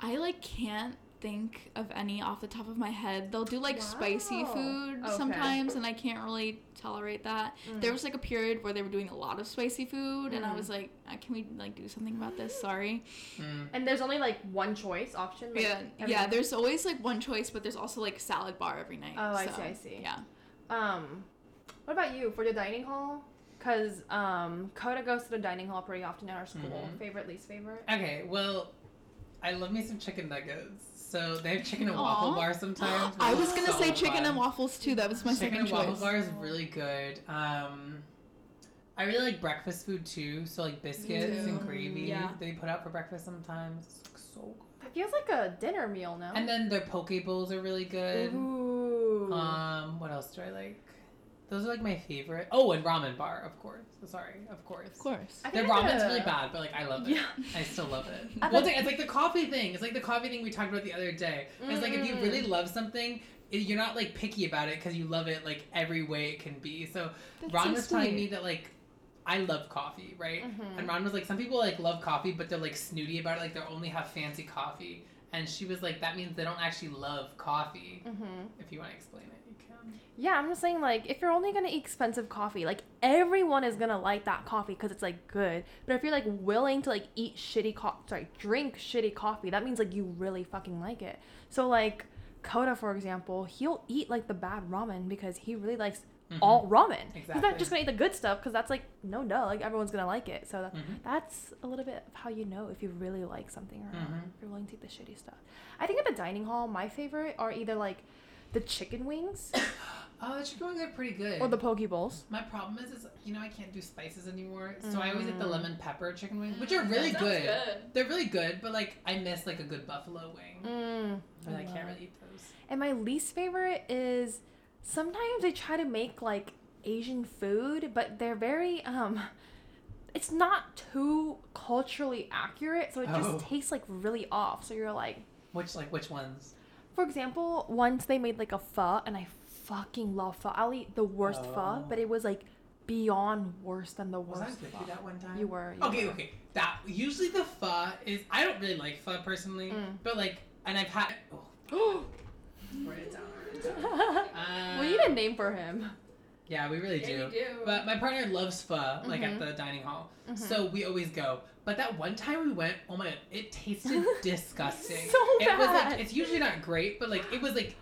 [SPEAKER 3] I like can't think of any off the top of my head. They'll do like spicy food
[SPEAKER 2] Okay.
[SPEAKER 3] sometimes, and I can't really tolerate that. There was like a period where they were doing a lot of spicy food, and I
[SPEAKER 2] Mm.
[SPEAKER 3] was like, uh, "Can we like do something about this?" Sorry.
[SPEAKER 1] Mm.
[SPEAKER 2] And there's only like one choice option. Like,
[SPEAKER 3] Yeah,
[SPEAKER 2] every-
[SPEAKER 3] yeah. There's always like one choice, but there's also like salad bar every night.
[SPEAKER 2] Oh, I
[SPEAKER 3] so,
[SPEAKER 2] see, I see.
[SPEAKER 3] Yeah.
[SPEAKER 2] Um, what about you for the dining hall? Cause um, Coda goes to the dining hall pretty often at our school.
[SPEAKER 1] Mhm.
[SPEAKER 2] Favorite, least favorite.
[SPEAKER 1] Okay, well, I love me some chicken nuggets. So they have chicken and waffle
[SPEAKER 3] Aw.
[SPEAKER 1] bar sometimes. <gasps>
[SPEAKER 3] I was gonna
[SPEAKER 1] so
[SPEAKER 3] say chicken
[SPEAKER 1] fun.
[SPEAKER 3] and waffles too. That was my
[SPEAKER 1] chicken
[SPEAKER 3] second
[SPEAKER 1] and waffle bar is really good. Um, I really like breakfast food too. So like biscuits and gravy
[SPEAKER 3] Yeah.
[SPEAKER 1] they put out for breakfast sometimes. It's so good.
[SPEAKER 2] It feels like a dinner meal now.
[SPEAKER 1] And then their poke bowls are really good.
[SPEAKER 2] Ooh.
[SPEAKER 1] Um, what else do I like? Those are like my favorite. Oh, and ramen bar, of course. Sorry, of course.
[SPEAKER 3] Of course.
[SPEAKER 2] I
[SPEAKER 1] Their
[SPEAKER 2] think I
[SPEAKER 1] ramen's
[SPEAKER 2] gotta-
[SPEAKER 1] really bad, but like I love it.
[SPEAKER 2] Yeah.
[SPEAKER 1] I still love it. <laughs>
[SPEAKER 2] I
[SPEAKER 1] well,
[SPEAKER 2] like-
[SPEAKER 1] it's like the coffee thing. It's like the coffee thing we talked about the other day. It's like if you
[SPEAKER 2] Mm.
[SPEAKER 1] really love something, you're not like picky about it because you love it like every way it can be. So
[SPEAKER 3] That's
[SPEAKER 1] Ron
[SPEAKER 3] so
[SPEAKER 1] was telling me that like I love coffee, right?
[SPEAKER 2] Mhm.
[SPEAKER 1] And Ron was like, some people like love coffee, but they're like snooty about it. Like they only have fancy coffee. And she was like, that means they don't actually love coffee.
[SPEAKER 2] Mhm.
[SPEAKER 1] If you want to explain it, you can.
[SPEAKER 2] Yeah, I'm just saying like if you're only gonna eat expensive coffee, like everyone is gonna like that coffee because it's like good. But if you're like willing to like eat shitty coffee, sorry, drink shitty coffee, that means like you really fucking like it. So like Coda, for example, he'll eat like the bad ramen because he really likes
[SPEAKER 1] Mhm.
[SPEAKER 2] all ramen. He's
[SPEAKER 1] Exactly.
[SPEAKER 2] not just gonna eat the good stuff because that's like no duh, like everyone's gonna like it. So that,
[SPEAKER 1] Mhm.
[SPEAKER 2] that's a little bit of how you know if you really like something or not.
[SPEAKER 1] Mhm.
[SPEAKER 2] If you're willing to eat the shitty stuff. I think at the dining hall, my favorite are either like the chicken wings <coughs>
[SPEAKER 1] Oh, the chicken wings are pretty good.
[SPEAKER 2] or the poke bowls.
[SPEAKER 1] My problem is, is you know, I can't do spices anymore, so I always get the
[SPEAKER 2] Mm.
[SPEAKER 1] lemon pepper chicken wings, which are really
[SPEAKER 4] That
[SPEAKER 1] good.
[SPEAKER 4] good.
[SPEAKER 1] They're really good, but like I miss like a good buffalo wing,
[SPEAKER 2] Mm.
[SPEAKER 1] but I
[SPEAKER 2] love
[SPEAKER 1] can't really eat those.
[SPEAKER 2] And my least favorite is sometimes they try to make like Asian food, but they're very um it's not too culturally accurate, so it
[SPEAKER 1] Oh.
[SPEAKER 2] just tastes like really off. So you're like,
[SPEAKER 1] Which like which ones?
[SPEAKER 2] For example, once they made like a pho and I fucking love pho. I'll eat the worst pho,
[SPEAKER 1] Oh.
[SPEAKER 2] but it was like beyond worse than the
[SPEAKER 1] Was
[SPEAKER 2] worst
[SPEAKER 1] I with
[SPEAKER 2] pho.
[SPEAKER 1] you that one time?
[SPEAKER 2] You were. you
[SPEAKER 1] Okay,
[SPEAKER 2] were.
[SPEAKER 1] okay. That usually the pho is. I don't really like pho personally,
[SPEAKER 2] Mm.
[SPEAKER 1] but like, and I've had. Oh, <gasps> write it down. Write it down. <laughs> Uh,
[SPEAKER 2] we need a name for him.
[SPEAKER 1] Yeah, we really do.
[SPEAKER 4] do.
[SPEAKER 1] But my partner loves pho, like at
[SPEAKER 2] Mhm.
[SPEAKER 1] the dining hall.
[SPEAKER 2] Mhm.
[SPEAKER 1] So we always go. But that one time we went, oh my god, it tasted <laughs> disgusting.
[SPEAKER 2] So
[SPEAKER 1] it was
[SPEAKER 2] bad.
[SPEAKER 1] like it's usually not great, but like it was like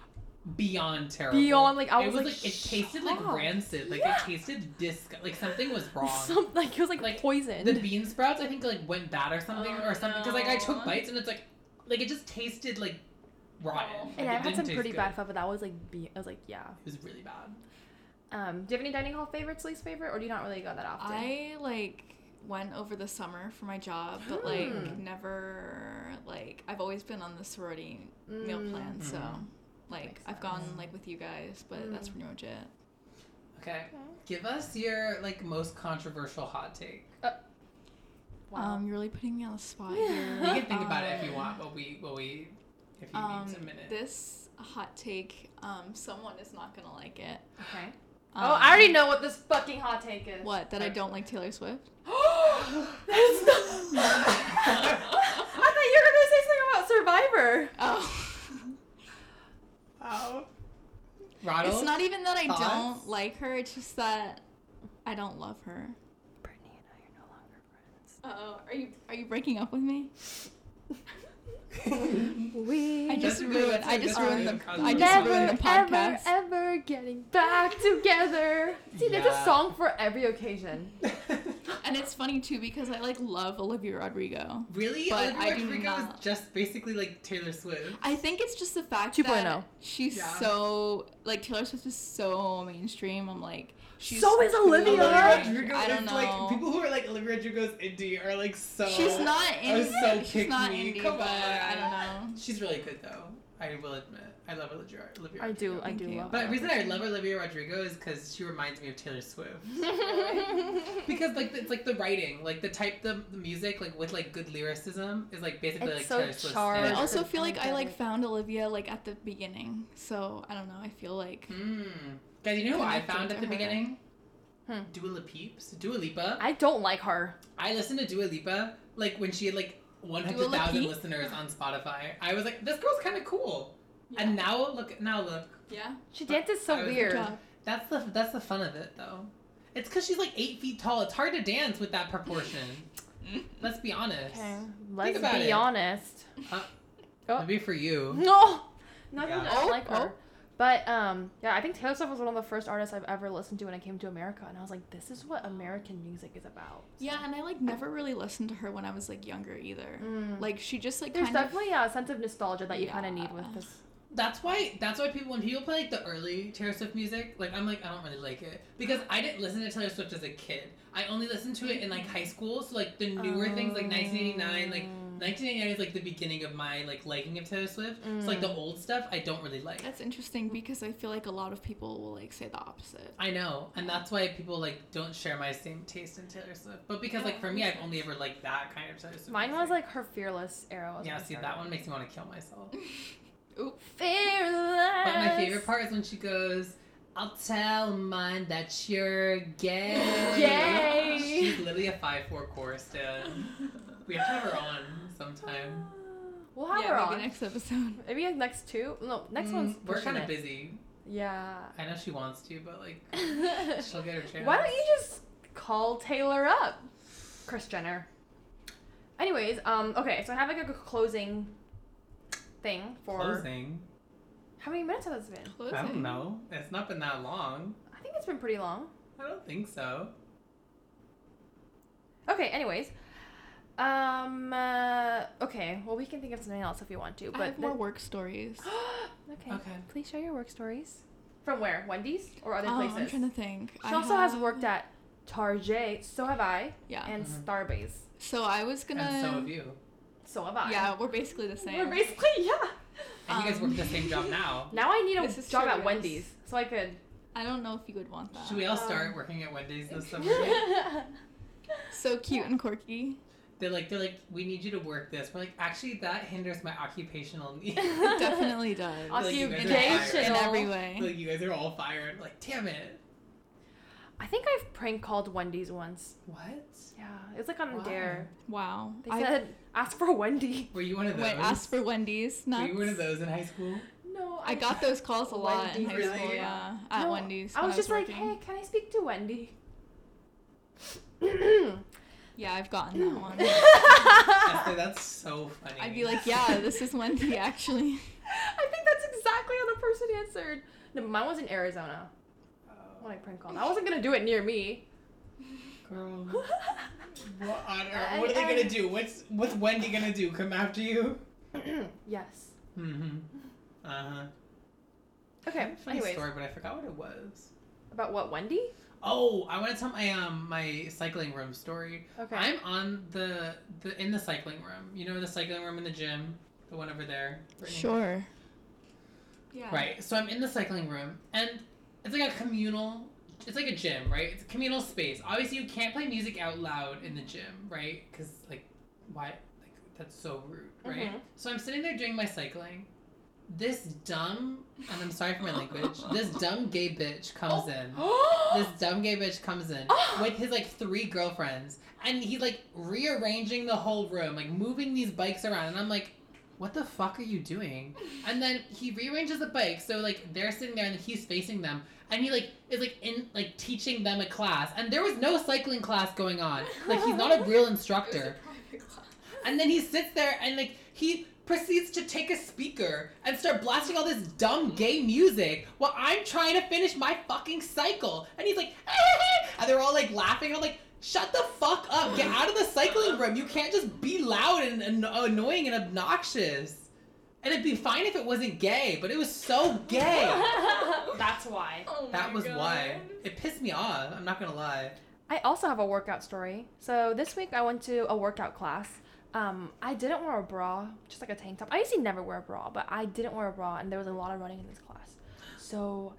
[SPEAKER 1] beyond terrible.
[SPEAKER 2] Beyond, like, I
[SPEAKER 1] it
[SPEAKER 2] was,
[SPEAKER 1] was
[SPEAKER 2] like,
[SPEAKER 1] like, it tasted like rancid. Like
[SPEAKER 2] Yeah.
[SPEAKER 1] it tasted disgust like something was wrong. <laughs>
[SPEAKER 2] Some, like it was like,
[SPEAKER 1] Like,
[SPEAKER 2] poison.
[SPEAKER 1] the bean sprouts I think like went bad or something
[SPEAKER 4] Oh,
[SPEAKER 1] or something because like I took bites and it's like like it just tasted like rotten.
[SPEAKER 2] And
[SPEAKER 1] Like,
[SPEAKER 2] I've had some pretty
[SPEAKER 1] good.
[SPEAKER 2] bad stuff, but that was like, be- I was like, yeah.
[SPEAKER 1] It was really bad.
[SPEAKER 2] Um, do you have any dining hall favorites, least favorite, or do you not really go that often?
[SPEAKER 3] I like went over the summer for my job, but like
[SPEAKER 2] Hmm.
[SPEAKER 3] never like I've always been on the sorority meal
[SPEAKER 2] Mm.
[SPEAKER 3] plan, so
[SPEAKER 1] Mhm.
[SPEAKER 3] like
[SPEAKER 2] Makes
[SPEAKER 3] I've gone
[SPEAKER 1] sense.
[SPEAKER 3] like with you guys, but that's
[SPEAKER 2] Mm.
[SPEAKER 3] pretty much it.
[SPEAKER 1] Okay. Give us your like most controversial hot take.
[SPEAKER 2] Wow.
[SPEAKER 3] Um, you're really putting me on the spot
[SPEAKER 2] Yeah.
[SPEAKER 3] here.
[SPEAKER 1] You can think about it if you
[SPEAKER 3] Um,
[SPEAKER 1] want, but we, but we, if you
[SPEAKER 3] Um,
[SPEAKER 1] need a minute.
[SPEAKER 3] this hot take, um, someone is not gonna like it.
[SPEAKER 2] okay.
[SPEAKER 3] Um,
[SPEAKER 2] oh, I already know what this fucking hot take is.
[SPEAKER 3] What? That I don't like Taylor Swift? <gasps>
[SPEAKER 2] That's not. I thought you were gonna say something about Survivor.
[SPEAKER 3] Oh.
[SPEAKER 1] Wow. Ronald?
[SPEAKER 3] it's not even that I
[SPEAKER 1] Thoughts?
[SPEAKER 3] don't like her. It's just that I don't love her.
[SPEAKER 2] Britney and I are no longer friends.
[SPEAKER 3] Oh, are you are you breaking up with me? <laughs>
[SPEAKER 2] We
[SPEAKER 3] I just ruined. I just ruined the.
[SPEAKER 1] really
[SPEAKER 3] I just
[SPEAKER 2] never,
[SPEAKER 3] ruined the
[SPEAKER 2] ever,
[SPEAKER 3] podcast.
[SPEAKER 2] ever ever getting back together. See, there's
[SPEAKER 1] Yeah.
[SPEAKER 2] a song for every occasion. <laughs>
[SPEAKER 3] And it's funny too because I like love Olivia Rodrigo.
[SPEAKER 1] really?
[SPEAKER 3] But
[SPEAKER 1] Olivia
[SPEAKER 3] I do
[SPEAKER 1] Rodrigo
[SPEAKER 3] not-
[SPEAKER 1] is just basically like Taylor Swift.
[SPEAKER 3] I think it's just the fact
[SPEAKER 2] 2.0.
[SPEAKER 3] that she's
[SPEAKER 1] Yeah.
[SPEAKER 3] so like Taylor Swift is so mainstream. I'm like she's
[SPEAKER 2] So is Olivia.
[SPEAKER 3] cool.
[SPEAKER 1] Rodrigo
[SPEAKER 3] I don't know.
[SPEAKER 1] like people who are like Olivia Rodrigo's indie are like so.
[SPEAKER 3] She's not
[SPEAKER 1] are
[SPEAKER 3] indie.
[SPEAKER 1] so
[SPEAKER 3] she's
[SPEAKER 1] pick
[SPEAKER 3] not
[SPEAKER 1] me.
[SPEAKER 3] indie,
[SPEAKER 1] Come
[SPEAKER 3] but I don't know.
[SPEAKER 1] She's really good though. I will admit. I love Olivia. Olivia
[SPEAKER 2] I do,
[SPEAKER 1] Rodrigo.
[SPEAKER 2] I do
[SPEAKER 3] you.
[SPEAKER 2] love
[SPEAKER 1] But the reason I love Olivia Rodrigo is because she reminds me of Taylor Swift. <laughs> because like it's like the writing, like the type, the, the music, like with like good lyricism is like basically
[SPEAKER 2] It's
[SPEAKER 1] like
[SPEAKER 2] so
[SPEAKER 1] Taylor Swift's
[SPEAKER 2] charged.
[SPEAKER 3] And I also feel like I like found Olivia like at the beginning. So I don't know. I feel like
[SPEAKER 1] Hmm. Guys, you know who I found at the
[SPEAKER 3] her.
[SPEAKER 1] beginning?
[SPEAKER 2] Hmm.
[SPEAKER 1] Dua Lipeeps. Dua Lipa.
[SPEAKER 2] I don't like her.
[SPEAKER 1] I listened to Dua Lipa like when she had like
[SPEAKER 3] Dua
[SPEAKER 1] 100,000 listeners on Spotify. I was like, this girl's kind of cool. And now look, now look.
[SPEAKER 3] yeah.
[SPEAKER 2] She dances so weird.
[SPEAKER 3] Good job.
[SPEAKER 1] That's the that's the fun of it though. It's because she's like eight feet tall. It's hard to dance with that proportion. <laughs> Let's be honest.
[SPEAKER 2] Okay, let's
[SPEAKER 1] about
[SPEAKER 2] be
[SPEAKER 1] it.
[SPEAKER 2] honest.
[SPEAKER 1] Uh,
[SPEAKER 2] Oh.
[SPEAKER 1] Maybe for you.
[SPEAKER 2] No, not
[SPEAKER 1] Yeah.
[SPEAKER 2] that I don't
[SPEAKER 3] Oh,
[SPEAKER 2] like her.
[SPEAKER 3] Oh.
[SPEAKER 2] But um, yeah, I think Taylor Swift was one of the first artists I've ever listened to when I came to America, and I was like, this is what American music is about.
[SPEAKER 3] Yeah, and I like never really listened to her when I was like younger either.
[SPEAKER 2] Mm.
[SPEAKER 3] Like she just like
[SPEAKER 2] There's
[SPEAKER 3] kind of
[SPEAKER 2] definitely a sense of nostalgia that you kind of need with this.
[SPEAKER 1] That's why that's why people when people play like the early Taylor Swift music, like I'm like I don't really like it because I didn't listen to Taylor Swift as a kid. I only listened to it in like high school. So like the newer things like 1989, like. 1989 is like the beginning of my like liking of Taylor Swift. So like the
[SPEAKER 2] Mm.
[SPEAKER 1] old stuff I don't really like.
[SPEAKER 3] That's interesting because I feel like a lot of people will like say the opposite.
[SPEAKER 1] I know, and that's why people like don't share my same taste in Taylor Swift. But because like for me, I've only ever liked that kind of Taylor Swift.
[SPEAKER 2] Mine was
[SPEAKER 1] music.
[SPEAKER 2] like her fearless era. Was
[SPEAKER 1] yeah. See,
[SPEAKER 2] started.
[SPEAKER 1] that one makes me want to kill myself. <laughs>
[SPEAKER 2] Fearless.
[SPEAKER 1] But my favorite part is when she goes, "I'll tell mine that you're gay." <laughs>
[SPEAKER 2] Gay.
[SPEAKER 1] She's literally a five four chorus dude. We have to have her on sometime. <sighs>
[SPEAKER 2] We'll have
[SPEAKER 3] yeah,
[SPEAKER 2] her
[SPEAKER 3] maybe
[SPEAKER 2] on.
[SPEAKER 3] next episode. <laughs>
[SPEAKER 2] Maybe like next two. No, next
[SPEAKER 1] Mm,
[SPEAKER 2] one's
[SPEAKER 1] we're kind of busy.
[SPEAKER 2] Yeah.
[SPEAKER 1] I know she wants to, but like <laughs> she'll get her chance.
[SPEAKER 2] Why don't you just call Taylor up, Kris Jenner? Anyways, um, okay, so I have like a closing thing for
[SPEAKER 1] closing?
[SPEAKER 2] how many minutes has this been?
[SPEAKER 3] Closing.
[SPEAKER 1] I don't know. It's not been that long.
[SPEAKER 2] I think it's been pretty long.
[SPEAKER 1] I don't think so.
[SPEAKER 2] Okay, anyways, um, uh, okay, well we can think of something else if you want to,
[SPEAKER 3] I
[SPEAKER 2] but
[SPEAKER 3] have more work stories. <gasps>
[SPEAKER 2] okay.
[SPEAKER 1] Okay.
[SPEAKER 2] please share your work stories. From where? Wendy's or other
[SPEAKER 3] Um,
[SPEAKER 2] places?
[SPEAKER 3] I'm trying to think.
[SPEAKER 2] she
[SPEAKER 3] I
[SPEAKER 2] also has worked at Target. So have I,
[SPEAKER 3] Yeah.
[SPEAKER 2] and
[SPEAKER 1] Mhm.
[SPEAKER 2] Starbase.
[SPEAKER 3] So I was gonna.
[SPEAKER 1] And so have you.
[SPEAKER 2] So have I.
[SPEAKER 3] Yeah, we're basically the same.
[SPEAKER 2] We're basically <laughs> yeah.
[SPEAKER 1] And you guys
[SPEAKER 3] Um,
[SPEAKER 1] work the same job now. <laughs>
[SPEAKER 2] Now I need a job
[SPEAKER 3] true,
[SPEAKER 2] at
[SPEAKER 3] yes.
[SPEAKER 2] Wendy's so I could.
[SPEAKER 3] I don't know if you would want that.
[SPEAKER 1] Should we all
[SPEAKER 2] Um,
[SPEAKER 1] start working at Wendy's this <laughs> summer?
[SPEAKER 3] So cute and quirky.
[SPEAKER 1] They're like, they're like, we need you to work this. We're like, actually, that hinders my occupational <laughs> needs.
[SPEAKER 3] It definitely <laughs> does.
[SPEAKER 1] Like, you guys are
[SPEAKER 3] in, every- in every way.
[SPEAKER 1] like, you guys are all fired. Like, damn it.
[SPEAKER 2] I think I've prank called Wendy's once.
[SPEAKER 1] What?
[SPEAKER 2] Yeah, it was like on
[SPEAKER 1] Why?
[SPEAKER 2] a dare.
[SPEAKER 3] Wow.
[SPEAKER 2] They
[SPEAKER 3] I
[SPEAKER 2] said ask for Wendy.
[SPEAKER 1] Were you one of those?
[SPEAKER 3] went asked for Wendy's.
[SPEAKER 1] Were you one of those in high school?
[SPEAKER 2] No,
[SPEAKER 3] I got those calls a lot in high
[SPEAKER 1] Wendy's,
[SPEAKER 3] school.
[SPEAKER 1] really?
[SPEAKER 3] Yeah, at
[SPEAKER 2] No,
[SPEAKER 3] Wendy's.
[SPEAKER 2] I
[SPEAKER 3] when
[SPEAKER 2] was just like, hey, can I speak to Wendy? <clears throat> <clears throat>
[SPEAKER 3] Yeah, I've gotten that one. <laughs>
[SPEAKER 1] Esther, that's so funny.
[SPEAKER 3] I'd be like, yeah, this is Wendy actually. <laughs>
[SPEAKER 2] I think that's exactly how the person answered. No, but mine was in Arizona
[SPEAKER 1] Oh,
[SPEAKER 2] when I prank called. I wasn't gonna do it near me.
[SPEAKER 1] girl. <laughs> What on earth? What are they gonna do? What's What's Wendy gonna do? Come after you? <clears throat>
[SPEAKER 2] yes.
[SPEAKER 1] Mm-hmm. Uh huh.
[SPEAKER 2] Okay.
[SPEAKER 1] Funny
[SPEAKER 2] Anyways,
[SPEAKER 1] story, but I forgot what it was.
[SPEAKER 2] about what Wendy?
[SPEAKER 1] Oh, I want to tell my um my cycling room story.
[SPEAKER 2] Okay.
[SPEAKER 1] I'm on the the in the cycling room. You know the cycling room in the gym, the one over there. Britney?
[SPEAKER 3] Sure. Yeah.
[SPEAKER 1] Right. So I'm in the cycling room, and it's like a communal. It's like a gym, right? It's a communal space. Obviously, you can't play music out loud in the gym, right? Because like, why? Like that's so rude, right?
[SPEAKER 2] Mhm.
[SPEAKER 1] So I'm sitting there doing my cycling. This dumb, and I'm sorry for my language. This <laughs> dumb gay bitch comes in. <gasps> This dumb gay bitch comes in <gasps> with his like three girlfriends, and he's like rearranging the whole room, like moving these bikes around, and I'm like, what the fuck are you doing? And then he rearranges the bikes so like they're sitting there and he's facing them, and he like is like in like teaching them a class, and there was no cycling class going on. Like he's not a real <laughs> instructor. A And then he sits there and like he proceeds to take a speaker and start blasting all this dumb gay music while I'm trying to finish my fucking cycle. And he's like, <laughs> and they're all like laughing. I'm like, shut the fuck up. Get out of the cycling room. You can't just be loud and, and annoying and obnoxious. And it'd be fine if it wasn't gay, but it was so gay. <laughs>
[SPEAKER 2] That's why.
[SPEAKER 4] Oh
[SPEAKER 1] that was
[SPEAKER 4] God.
[SPEAKER 1] why. It pissed me off. I'm not gonna lie.
[SPEAKER 2] I also have a workout story. So this week I went to a workout class. Um, I didn't wear a bra, just like a tank top. I usually never wear a bra, but I didn't wear a bra, and there was a lot of running in this class. So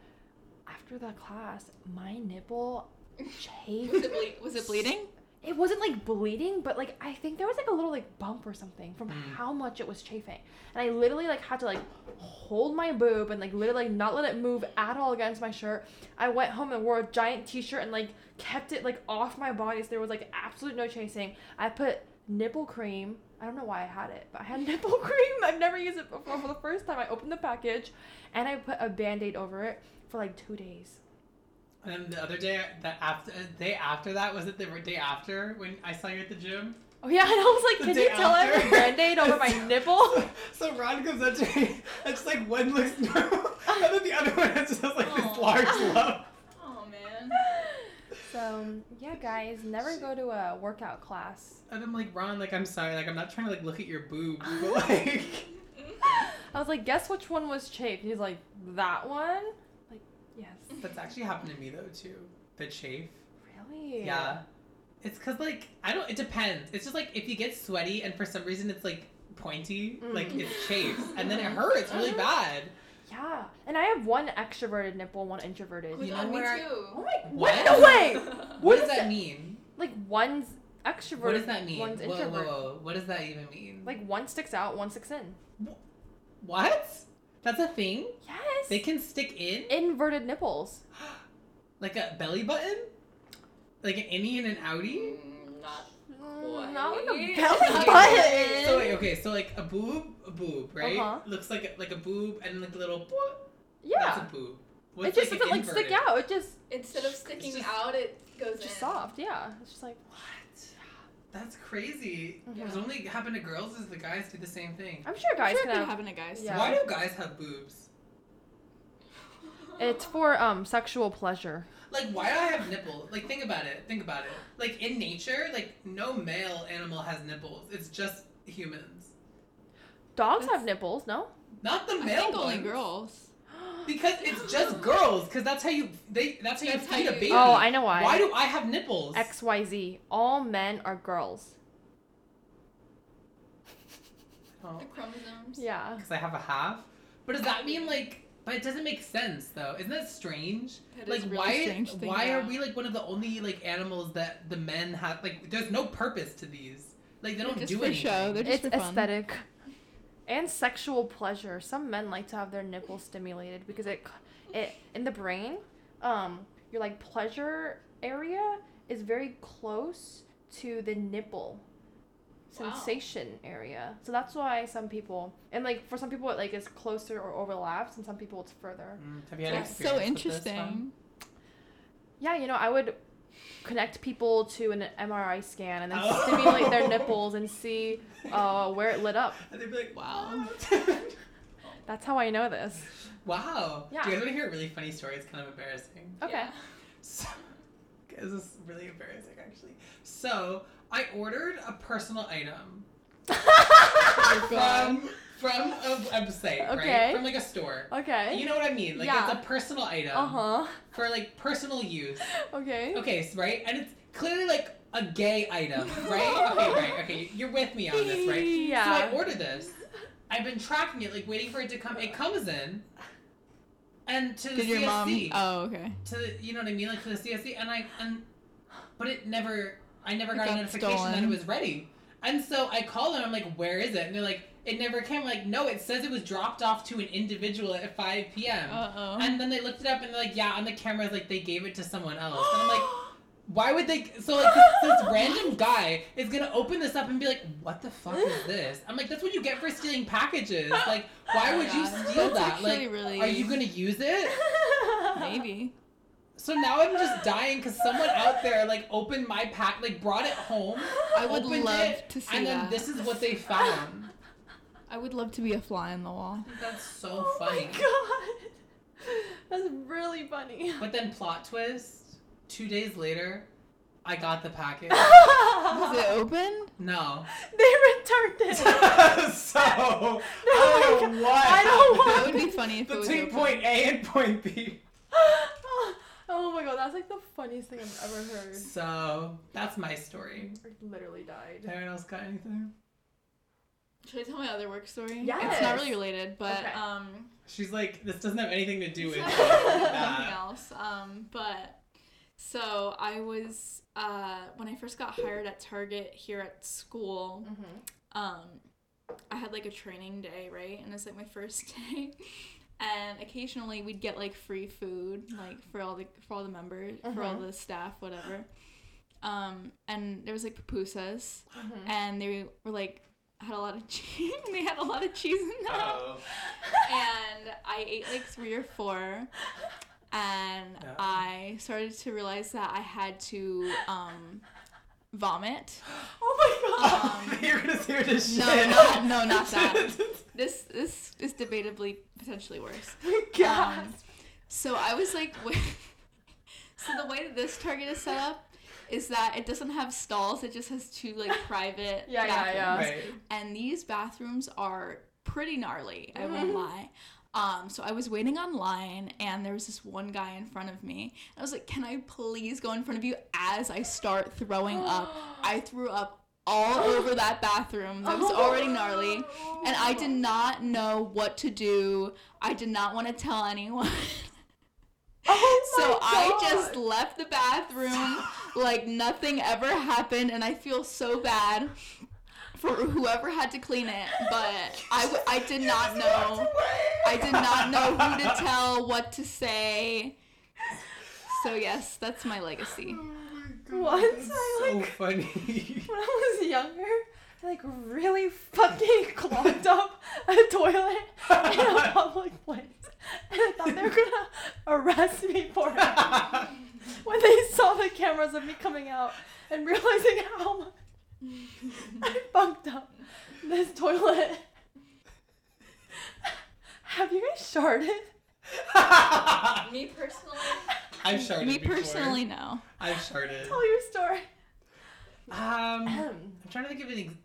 [SPEAKER 2] after the class, my nipple chafed.
[SPEAKER 3] Was it, ble- was it bleeding?
[SPEAKER 2] it wasn't like bleeding, but like I think there was like a little like bump or something from
[SPEAKER 1] Mm.
[SPEAKER 2] how much it was chafing. And I literally like had to like hold my boob and like literally like, not let it move at all against my shirt. I went home and wore a giant t-shirt and like kept it like off my body so there was like absolute no chasing. I put nipple cream. I don't know why I had it, but I had <laughs> nipple cream. I've never used it before. For the first time, I opened the package and I put a band-aid over it for like two days.
[SPEAKER 1] And then the other day, the after uh, day after that, was it the day after when I saw you at the gym?
[SPEAKER 2] Oh yeah, <laughs> and I was like,
[SPEAKER 1] The
[SPEAKER 2] can you tell I have a band-aid over my <laughs> nipple?
[SPEAKER 1] So Ron comes up to me, and just like one looks normal, and then the other one has just like this large lump.
[SPEAKER 2] So yeah, guys, never go to a workout class.
[SPEAKER 1] And I'm like, Ron, like I'm sorry, like I'm not trying to like look at your boobs, <laughs> but <laughs> like,
[SPEAKER 2] I was like, guess which one was chafed? He's like, that one. Like, yes.
[SPEAKER 1] that's actually happened to me though too. The chafe.
[SPEAKER 2] Really?
[SPEAKER 1] Yeah. It's cause like I don't. It depends. It's just like if you get sweaty and for some reason it's like pointy, like
[SPEAKER 2] Mm.
[SPEAKER 1] it's chafes, and then it hurts really <laughs> bad.
[SPEAKER 2] Yeah. And I have one extroverted nipple, one introverted.
[SPEAKER 4] Oh
[SPEAKER 1] You
[SPEAKER 4] my
[SPEAKER 1] know
[SPEAKER 4] God, me
[SPEAKER 1] where I-
[SPEAKER 4] too.
[SPEAKER 2] Oh my
[SPEAKER 1] What?
[SPEAKER 2] No way. <laughs>
[SPEAKER 1] What,
[SPEAKER 2] What
[SPEAKER 1] does that
[SPEAKER 2] that?
[SPEAKER 1] mean?
[SPEAKER 2] Like one's extroverted.
[SPEAKER 1] What does that mean?
[SPEAKER 2] One's
[SPEAKER 1] Whoa, whoa,
[SPEAKER 2] introvert.
[SPEAKER 1] whoa. What does that even mean?
[SPEAKER 2] Like one sticks out, one sticks in.
[SPEAKER 1] what? That's a thing?
[SPEAKER 2] Yes.
[SPEAKER 1] They can stick in?
[SPEAKER 2] Inverted nipples. <gasps>
[SPEAKER 1] Like a belly button? Like an innie and an outie?
[SPEAKER 4] Mm, Not
[SPEAKER 2] Mm, Not like a <laughs> belly button.
[SPEAKER 1] So wait, okay, so like a boob, a boob, right?
[SPEAKER 2] Uh-huh.
[SPEAKER 1] Looks like a, like a boob and like a little
[SPEAKER 2] Yeah.
[SPEAKER 1] That's a boob. What's
[SPEAKER 2] it just
[SPEAKER 1] like
[SPEAKER 2] doesn't like stick out. It just
[SPEAKER 4] instead of sticking
[SPEAKER 1] just-
[SPEAKER 4] out, it goes
[SPEAKER 2] it's just
[SPEAKER 4] in.
[SPEAKER 2] soft. Yeah. It's just like
[SPEAKER 1] What? That's crazy.
[SPEAKER 2] Mhm.
[SPEAKER 1] Does it only happen to girls? Does the guys do the same thing?
[SPEAKER 2] I'm sure guys I'm
[SPEAKER 3] sure
[SPEAKER 2] can
[SPEAKER 3] it could
[SPEAKER 2] have.
[SPEAKER 3] happen to guys.
[SPEAKER 2] Yeah.
[SPEAKER 1] Why do guys have boobs?
[SPEAKER 2] It's for um sexual pleasure.
[SPEAKER 1] Like, why do I have nipples? Like, think about it. Think about it. Like, in nature, like, no male animal has nipples. It's just humans.
[SPEAKER 2] Dogs
[SPEAKER 3] That's-
[SPEAKER 2] have nipples, no?
[SPEAKER 1] Not the
[SPEAKER 3] I
[SPEAKER 1] male
[SPEAKER 3] think only
[SPEAKER 1] ones.
[SPEAKER 3] girls.
[SPEAKER 1] Because it's <gasps> just girls. Because that's how you they. That's how
[SPEAKER 4] That's
[SPEAKER 1] you
[SPEAKER 4] how
[SPEAKER 1] feed a
[SPEAKER 4] you-
[SPEAKER 1] baby.
[SPEAKER 2] Oh, I know why.
[SPEAKER 1] Why do I have nipples?
[SPEAKER 2] X Y Z. All men are girls.
[SPEAKER 1] Oh,
[SPEAKER 4] The chromosomes.
[SPEAKER 2] Yeah.
[SPEAKER 1] because I have a half. But does that mean like? But it doesn't make sense though. Isn't that strange?
[SPEAKER 3] That
[SPEAKER 1] like
[SPEAKER 3] is really
[SPEAKER 1] why?
[SPEAKER 3] strange thing,
[SPEAKER 1] why are we like one of the only like animals that the men have? Like, there's no purpose to these. Like they don't
[SPEAKER 3] just
[SPEAKER 1] do
[SPEAKER 3] for
[SPEAKER 1] anything.
[SPEAKER 3] show. They're just
[SPEAKER 2] It's
[SPEAKER 3] for fun.
[SPEAKER 2] aesthetic. And sexual pleasure. Some men like to have their nipples stimulated because it it in the brain, um, your like pleasure area is very close to the nipple
[SPEAKER 4] Wow.
[SPEAKER 2] sensation area. So that's why some people and like for some people it like is closer or overlaps and some people it's further.
[SPEAKER 1] Mm, have you had
[SPEAKER 3] That's so
[SPEAKER 1] experience with this,
[SPEAKER 3] interesting.
[SPEAKER 2] Yeah, you know, I would connect people to an MRI scan and then
[SPEAKER 1] Oh.
[SPEAKER 2] stimulate their nipples and see uh, where it lit up.
[SPEAKER 1] And they'd be like,
[SPEAKER 3] Wow. <laughs>
[SPEAKER 2] That's how I know this.
[SPEAKER 1] wow.
[SPEAKER 2] Yeah.
[SPEAKER 1] Do you guys want to hear a really funny story? It's kind of embarrassing.
[SPEAKER 2] Okay.
[SPEAKER 4] Yeah.
[SPEAKER 1] So, <laughs> this is really embarrassing, actually. So, I ordered a personal item. <laughs> from from a website,
[SPEAKER 2] Okay.
[SPEAKER 1] right? From like a store.
[SPEAKER 2] Okay.
[SPEAKER 1] You know what I mean? Like
[SPEAKER 2] Yeah.
[SPEAKER 1] it's a personal item
[SPEAKER 2] Uh huh.
[SPEAKER 1] for like personal use.
[SPEAKER 2] Okay.
[SPEAKER 1] Okay, so, right? And it's clearly like a gay item, <laughs> right? okay, right. Okay, you're with me on this, right?
[SPEAKER 2] Yeah.
[SPEAKER 1] So I ordered this. I've been tracking it, like waiting for it to come. It comes in, and to the
[SPEAKER 3] Did your
[SPEAKER 1] CSC,
[SPEAKER 3] mom? Oh, okay.
[SPEAKER 1] to the, you know what I mean, like to the CSC, and I and, but it never. I never
[SPEAKER 3] It
[SPEAKER 1] got a
[SPEAKER 3] got
[SPEAKER 1] notification that it was ready, and so I called them. I'm like, "Where is it?" And they're like, "It never came." I'm like, no, it says it was dropped off to an individual at 5 p.m.
[SPEAKER 3] Uh oh.
[SPEAKER 1] And then they looked it up and they're like, yeah, on the cameras, like they gave it to someone else. And I'm like, <gasps> why would they? So like this, this random <laughs> guy is gonna open this up and be like, what the fuck is <laughs> this? I'm like, that's what you get for stealing packages. Like, why <laughs> would you steal
[SPEAKER 3] that's
[SPEAKER 1] that? Like,
[SPEAKER 3] really-
[SPEAKER 1] are you gonna use it?
[SPEAKER 3] Maybe.
[SPEAKER 1] So now I'm just dying because someone out there like opened my pack, like brought it home,
[SPEAKER 3] I would love
[SPEAKER 1] it,
[SPEAKER 3] to see it.
[SPEAKER 1] and then
[SPEAKER 3] that.
[SPEAKER 1] this is what they found.
[SPEAKER 3] I would love to be a fly on the wall.
[SPEAKER 1] That's so
[SPEAKER 2] oh
[SPEAKER 1] funny.
[SPEAKER 2] Oh <laughs> my god. That's really funny.
[SPEAKER 1] But then plot twist. Two days later, I got the package.
[SPEAKER 3] Was it <laughs> open?
[SPEAKER 1] No.
[SPEAKER 2] They returned it. <laughs>
[SPEAKER 1] so I don't know what.
[SPEAKER 2] I don't want-
[SPEAKER 3] That would be funny if it was
[SPEAKER 1] between
[SPEAKER 3] open.
[SPEAKER 1] point A and point B.
[SPEAKER 2] oh my god, that's like the funniest thing I've ever heard.
[SPEAKER 1] So that's my story.
[SPEAKER 2] I literally died.
[SPEAKER 1] Anyone else got anything?
[SPEAKER 3] Should I tell my other work story? Yeah.
[SPEAKER 2] It's
[SPEAKER 3] not really related, but
[SPEAKER 2] Okay.
[SPEAKER 3] um,
[SPEAKER 1] She's like, this doesn't have anything to do with <laughs>
[SPEAKER 3] it's not- something else. Um, but so I was uh when I first got hired at Target here at school.
[SPEAKER 2] Mm-hmm.
[SPEAKER 3] um I had like a training day, right? And it's like my first <laughs> day. And occasionally we'd get like free food, like for all the for all the members, for all
[SPEAKER 2] Mhm.
[SPEAKER 3] the staff, whatever. Um, and there was like pupusas,
[SPEAKER 2] Mm-hmm.
[SPEAKER 3] and they were like had a lot of <laughs> cheese. they had a lot of cheese in them,
[SPEAKER 1] Oh.
[SPEAKER 3] and I ate like three or four. And. I started to realize that I had to um, vomit. <gasps>
[SPEAKER 2] Oh my god.
[SPEAKER 3] Um, <laughs>
[SPEAKER 1] You're gonna hear this
[SPEAKER 3] no,
[SPEAKER 1] shit.
[SPEAKER 3] no, no, not <laughs> that. This this is debatably potentially worse. <laughs>
[SPEAKER 2] God.
[SPEAKER 3] Um, so I was like, wait. so the way that this Target is set up is that it doesn't have stalls; it just has two like private
[SPEAKER 2] Yeah, yeah, yeah.
[SPEAKER 3] bathrooms.
[SPEAKER 1] Right.
[SPEAKER 3] And these bathrooms are pretty gnarly. I won't
[SPEAKER 2] Mhm.
[SPEAKER 3] lie. Um, so I was waiting online, and there was this one guy in front of me. I was like, "Can I please go in front of you?" As I start throwing up, <gasps> I threw up all over that bathroom. That was already gnarly. And I did not know what to do. I did not want to tell anyone.
[SPEAKER 2] Oh <laughs>
[SPEAKER 3] so I just left the bathroom <gasps> like nothing ever happened, and I feel so bad for whoever had to clean it. But <laughs> I, w- I did not know. I did not know who to tell, what to say. So yes, that's my legacy.
[SPEAKER 2] Once I
[SPEAKER 1] so
[SPEAKER 2] like
[SPEAKER 1] funny.
[SPEAKER 2] when I was younger, I like really fucking <laughs> clogged up a toilet in a <laughs> public place. And I thought they were gonna arrest me for it. When they saw the cameras of me coming out and realizing how much <laughs> I fucked up this toilet. Have you guys sharded?
[SPEAKER 4] Me personally,
[SPEAKER 1] I've sharded
[SPEAKER 3] Me
[SPEAKER 1] before.
[SPEAKER 3] personally, no.
[SPEAKER 1] I've sharded.
[SPEAKER 2] Tell your story.
[SPEAKER 1] Um, I'm trying to think of anything.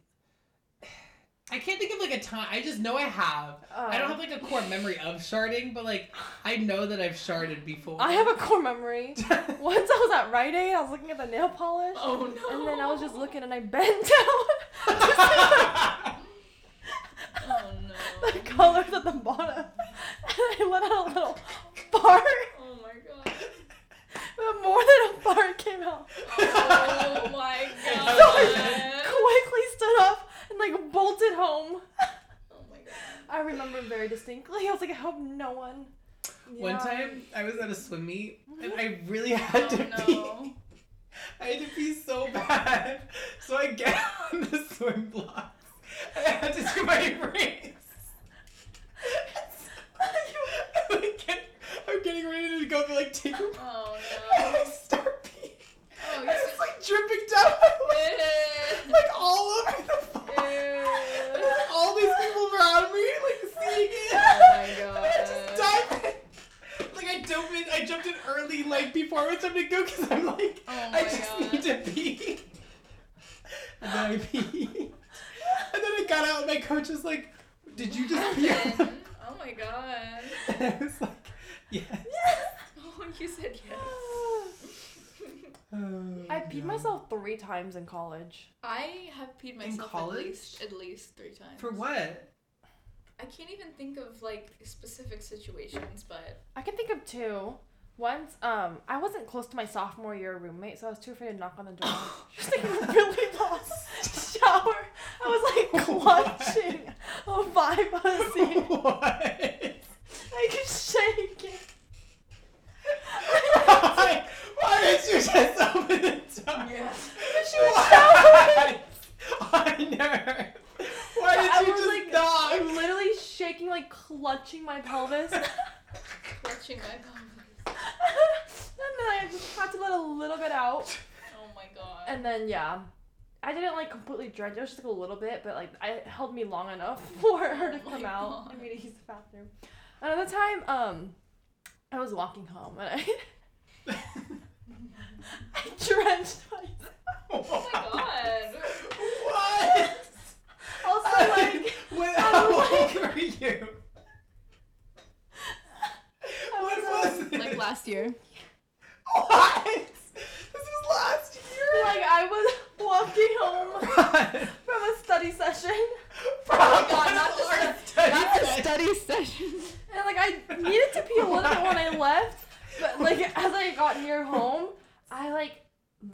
[SPEAKER 1] I can't think of like a time. I just know I have. I don't oh. have like a core memory of sharding, but like I know that I've sharded before.
[SPEAKER 2] I have a core memory. <laughs> Once I was at Rite Aid, I was looking at the nail polish.
[SPEAKER 4] oh no.
[SPEAKER 2] And then I was just looking and I bent <laughs> down. <laughs>
[SPEAKER 4] Oh no.
[SPEAKER 2] the colors at the bottom. And I let out a little fart.
[SPEAKER 4] Oh my god.
[SPEAKER 2] But more than a fart came out.
[SPEAKER 4] Oh my
[SPEAKER 2] So
[SPEAKER 4] god.
[SPEAKER 2] I quickly stood up like bolted home. <laughs>
[SPEAKER 4] Oh my god.
[SPEAKER 2] I remember very distinctly. I was like, I hope no one.
[SPEAKER 1] One time I was at a swim meet and I really had to
[SPEAKER 3] Oh,
[SPEAKER 1] pee. <laughs> I had to pee so bad. So I get on the swim blocks and I had to do my <laughs> race. I'm, like, I'm getting ready to go to like take a
[SPEAKER 4] Oh
[SPEAKER 1] and
[SPEAKER 4] no.
[SPEAKER 1] I start peeing.
[SPEAKER 4] Oh,
[SPEAKER 1] and it's like dripping down my <laughs> leg, like all over the floor. And then all these people around me like seeing it.
[SPEAKER 4] Oh my <laughs>
[SPEAKER 1] And I just
[SPEAKER 4] God.
[SPEAKER 1] dive in. Like I jumped in, I jumped in early, like before it was time to go, because I'm like,
[SPEAKER 4] Oh
[SPEAKER 1] I just
[SPEAKER 4] God.
[SPEAKER 1] need to pee. And then I <laughs> pee. And then I got out, and my coach was like, "Did you just pee?"
[SPEAKER 4] Oh my god.
[SPEAKER 1] and I was like, "Yes."
[SPEAKER 4] Oh, you said yes.
[SPEAKER 1] Oh,
[SPEAKER 2] I peed
[SPEAKER 1] no.
[SPEAKER 2] myself three times in college.
[SPEAKER 4] I have peed myself
[SPEAKER 1] college?
[SPEAKER 4] at least at least three times.
[SPEAKER 1] For what?
[SPEAKER 4] I can't even think of like specific situations, but
[SPEAKER 2] I can think of two. Once, um, I wasn't close to my sophomore year roommate, so I was too afraid to knock on the door. <laughs> She was taking really long shower. I was like <laughs> clutching a vibe pussy. <laughs>
[SPEAKER 1] what?
[SPEAKER 2] I could shake it.
[SPEAKER 1] why, why did you just open the door?
[SPEAKER 4] Yeah. <laughs>
[SPEAKER 2] She was <laughs> showering.
[SPEAKER 1] I know. Why did
[SPEAKER 2] I
[SPEAKER 1] you
[SPEAKER 2] was
[SPEAKER 1] just
[SPEAKER 2] like,
[SPEAKER 1] knock?
[SPEAKER 2] I'm literally shaking, like clutching my pelvis. <laughs>
[SPEAKER 4] clutching my pelvis.
[SPEAKER 2] and then I just had to let a little bit out.
[SPEAKER 4] Oh my god.
[SPEAKER 2] And then yeah, I didn't like completely drench. It was just like a little bit, but like I held me long enough for her to
[SPEAKER 4] Oh
[SPEAKER 2] come out
[SPEAKER 4] God.
[SPEAKER 2] and me to use the bathroom. Another time, um, I was walking home and I, <laughs> I drenched myself.
[SPEAKER 4] oh my god.
[SPEAKER 1] What?
[SPEAKER 2] Also, like
[SPEAKER 1] what,
[SPEAKER 2] I
[SPEAKER 1] how old were you?
[SPEAKER 2] I
[SPEAKER 1] What
[SPEAKER 2] was,
[SPEAKER 1] was it?
[SPEAKER 3] Like last year.
[SPEAKER 1] What? This was last year.
[SPEAKER 2] like I was walking home from a study session,
[SPEAKER 1] From
[SPEAKER 2] Oh God, not the <laughs>
[SPEAKER 1] study
[SPEAKER 3] Not the study session. <laughs>
[SPEAKER 2] and like I needed to pee a little bit when I left, but like as I got near home, I like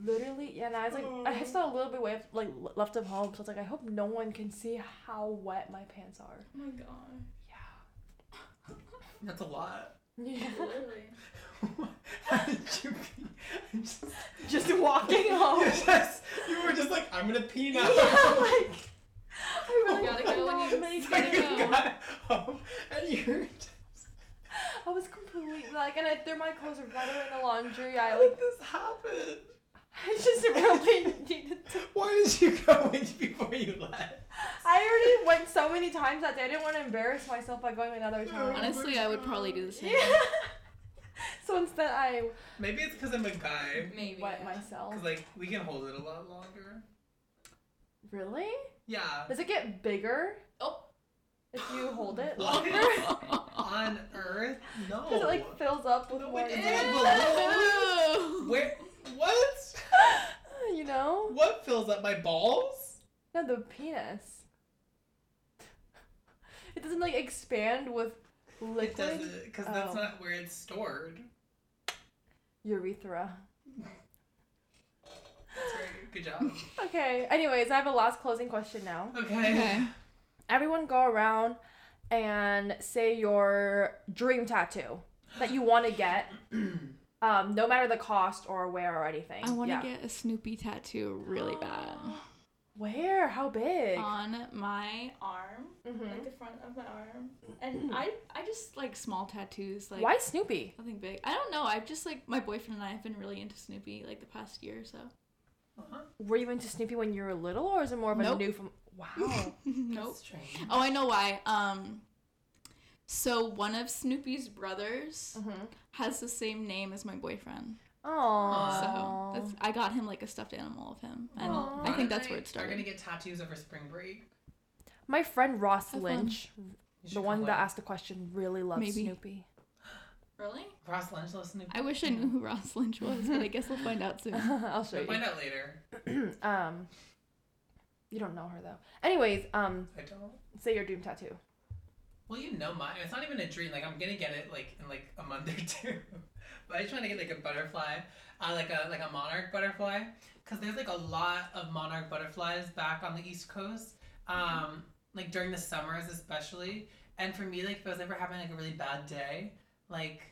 [SPEAKER 2] literally yeah, and I was like I had still a little bit way like left of home, so it's like I hope no one can see how wet my pants are.
[SPEAKER 4] Oh my god.
[SPEAKER 2] Yeah.
[SPEAKER 1] That's a lot.
[SPEAKER 2] Yeah.
[SPEAKER 4] Literally. <laughs>
[SPEAKER 1] How did you pee? Just,
[SPEAKER 2] Just walking <laughs> home.
[SPEAKER 1] you, just, you were just like, I'm gonna pee now.
[SPEAKER 2] yeah, like <laughs> I really
[SPEAKER 4] You gotta go when
[SPEAKER 2] not
[SPEAKER 4] you-
[SPEAKER 2] make
[SPEAKER 1] So
[SPEAKER 4] gotta
[SPEAKER 2] it.
[SPEAKER 1] you
[SPEAKER 4] go.
[SPEAKER 1] got home and you're just <laughs>
[SPEAKER 2] I was completely like, and I threw my clothes right away in the laundry. I
[SPEAKER 1] how
[SPEAKER 2] like,
[SPEAKER 1] did this happen? <laughs>
[SPEAKER 2] I just really <laughs> needed to.
[SPEAKER 1] Why did you go in before you left?
[SPEAKER 2] I already went so many times that day. I didn't want to embarrass myself by going another time.
[SPEAKER 3] Honestly, I would probably do the same.
[SPEAKER 2] Yeah. so instead, I
[SPEAKER 1] Maybe it's because I'm a guy.
[SPEAKER 4] Maybe.
[SPEAKER 2] wet
[SPEAKER 4] yeah.
[SPEAKER 2] myself.
[SPEAKER 1] Because like we can hold it a lot longer.
[SPEAKER 2] Really?
[SPEAKER 1] Yeah.
[SPEAKER 2] Does it get bigger. If you hold it <laughs> longer?
[SPEAKER 1] On Earth? No.
[SPEAKER 2] Because it like fills up with
[SPEAKER 1] No,
[SPEAKER 2] more.
[SPEAKER 1] it <laughs> Where? What? <laughs>
[SPEAKER 2] You know?
[SPEAKER 1] What fills up my balls?
[SPEAKER 2] No, the penis. It doesn't like expand with liquid.
[SPEAKER 1] It
[SPEAKER 2] liquid
[SPEAKER 1] doesn't, because that's
[SPEAKER 2] Oh.
[SPEAKER 1] not where it's stored.
[SPEAKER 2] urethra.
[SPEAKER 1] That's right. Good job.
[SPEAKER 2] Okay. Anyways, I have a last closing question now.
[SPEAKER 1] Okay.
[SPEAKER 3] Okay.
[SPEAKER 2] Everyone go around and say your dream tattoo that you want to get. <clears throat> Um, no matter the cost or where or anything.
[SPEAKER 3] I want to
[SPEAKER 2] Yeah.
[SPEAKER 3] get a Snoopy tattoo really bad <gasps>
[SPEAKER 2] Where? How big?
[SPEAKER 3] on my arm,
[SPEAKER 2] Mhm.
[SPEAKER 3] like the front of my arm. And <clears throat> I, I just like small tattoos, like
[SPEAKER 2] Why Snoopy?
[SPEAKER 3] nothing big. I don't know. I've just like my boyfriend and I have been really into Snoopy like the past year or so.
[SPEAKER 1] Uh-huh.
[SPEAKER 2] Were you into Snoopy when you were little, or is it more of a
[SPEAKER 3] Nope.
[SPEAKER 2] new from? Wow. <laughs>
[SPEAKER 3] nope.
[SPEAKER 1] Strange.
[SPEAKER 3] Oh, I know why. Um, so one of Snoopy's brothers
[SPEAKER 2] mm-hmm.
[SPEAKER 3] has the same name as my boyfriend.
[SPEAKER 2] Oh.
[SPEAKER 3] So that's I got him like a stuffed animal of him, and
[SPEAKER 2] Aw.
[SPEAKER 3] I think that's where it
[SPEAKER 1] Are
[SPEAKER 3] started.
[SPEAKER 1] gonna get tattoos over spring break.
[SPEAKER 2] My friend Ross
[SPEAKER 3] Have.
[SPEAKER 2] Lynch, the one that asked the question, really loves
[SPEAKER 3] Maybe.
[SPEAKER 2] Snoopy.
[SPEAKER 4] Really?
[SPEAKER 1] Ross Lynch loves Snoopy.
[SPEAKER 3] I wish I knew who Ross Lynch was, but I guess we'll find out soon. <laughs>
[SPEAKER 2] I'll show you.
[SPEAKER 1] We'll
[SPEAKER 2] you.
[SPEAKER 1] find out later. <clears throat>
[SPEAKER 2] um, you don't know her though. Anyways, um,
[SPEAKER 1] I don't.
[SPEAKER 2] say your dream tattoo.
[SPEAKER 1] Well, you know mine. It's not even a dream. Like I'm gonna get it like in like a month <laughs> or two. but I just want to get like a butterfly, uh, like a like a monarch butterfly, because there's like a lot of monarch butterflies back on the east coast. Um, like during the summers especially. And for me, like if I was ever having like a really bad day, like,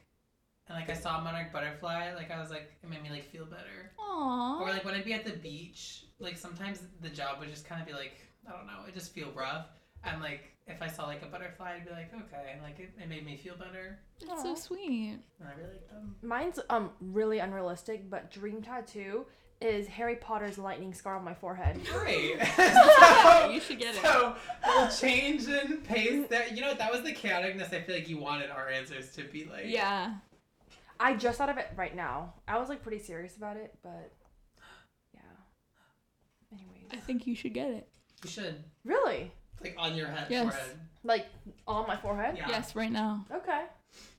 [SPEAKER 1] and like I saw a monarch butterfly, like I was like it made me like feel better.
[SPEAKER 3] Aww.
[SPEAKER 1] Or like when I'd be at the beach, like sometimes the job would just kind of be like, I don't know, it just feel rough. And like if I saw like a butterfly, I'd be like, okay, and like it, it made me feel better.
[SPEAKER 3] That's so sweet.
[SPEAKER 1] And I really like them.
[SPEAKER 2] Mine's um really unrealistic, but dream tattoo is Harry Potter's lightning scar on my forehead.
[SPEAKER 1] Great. <laughs> <laughs>
[SPEAKER 3] you should get it.
[SPEAKER 1] So we'll change and paste that. You know, that was the chaoticness I feel like you wanted our answers to be like.
[SPEAKER 3] Yeah.
[SPEAKER 2] I just thought of it right now. I was like pretty serious about it, but yeah. Anyways,
[SPEAKER 3] I think you should get it.
[SPEAKER 1] You should.
[SPEAKER 2] really,
[SPEAKER 1] Like on your head,
[SPEAKER 3] Yes.
[SPEAKER 1] forehead.
[SPEAKER 2] Like on my forehead.
[SPEAKER 1] Yeah.
[SPEAKER 3] Yes, right now.
[SPEAKER 2] Okay.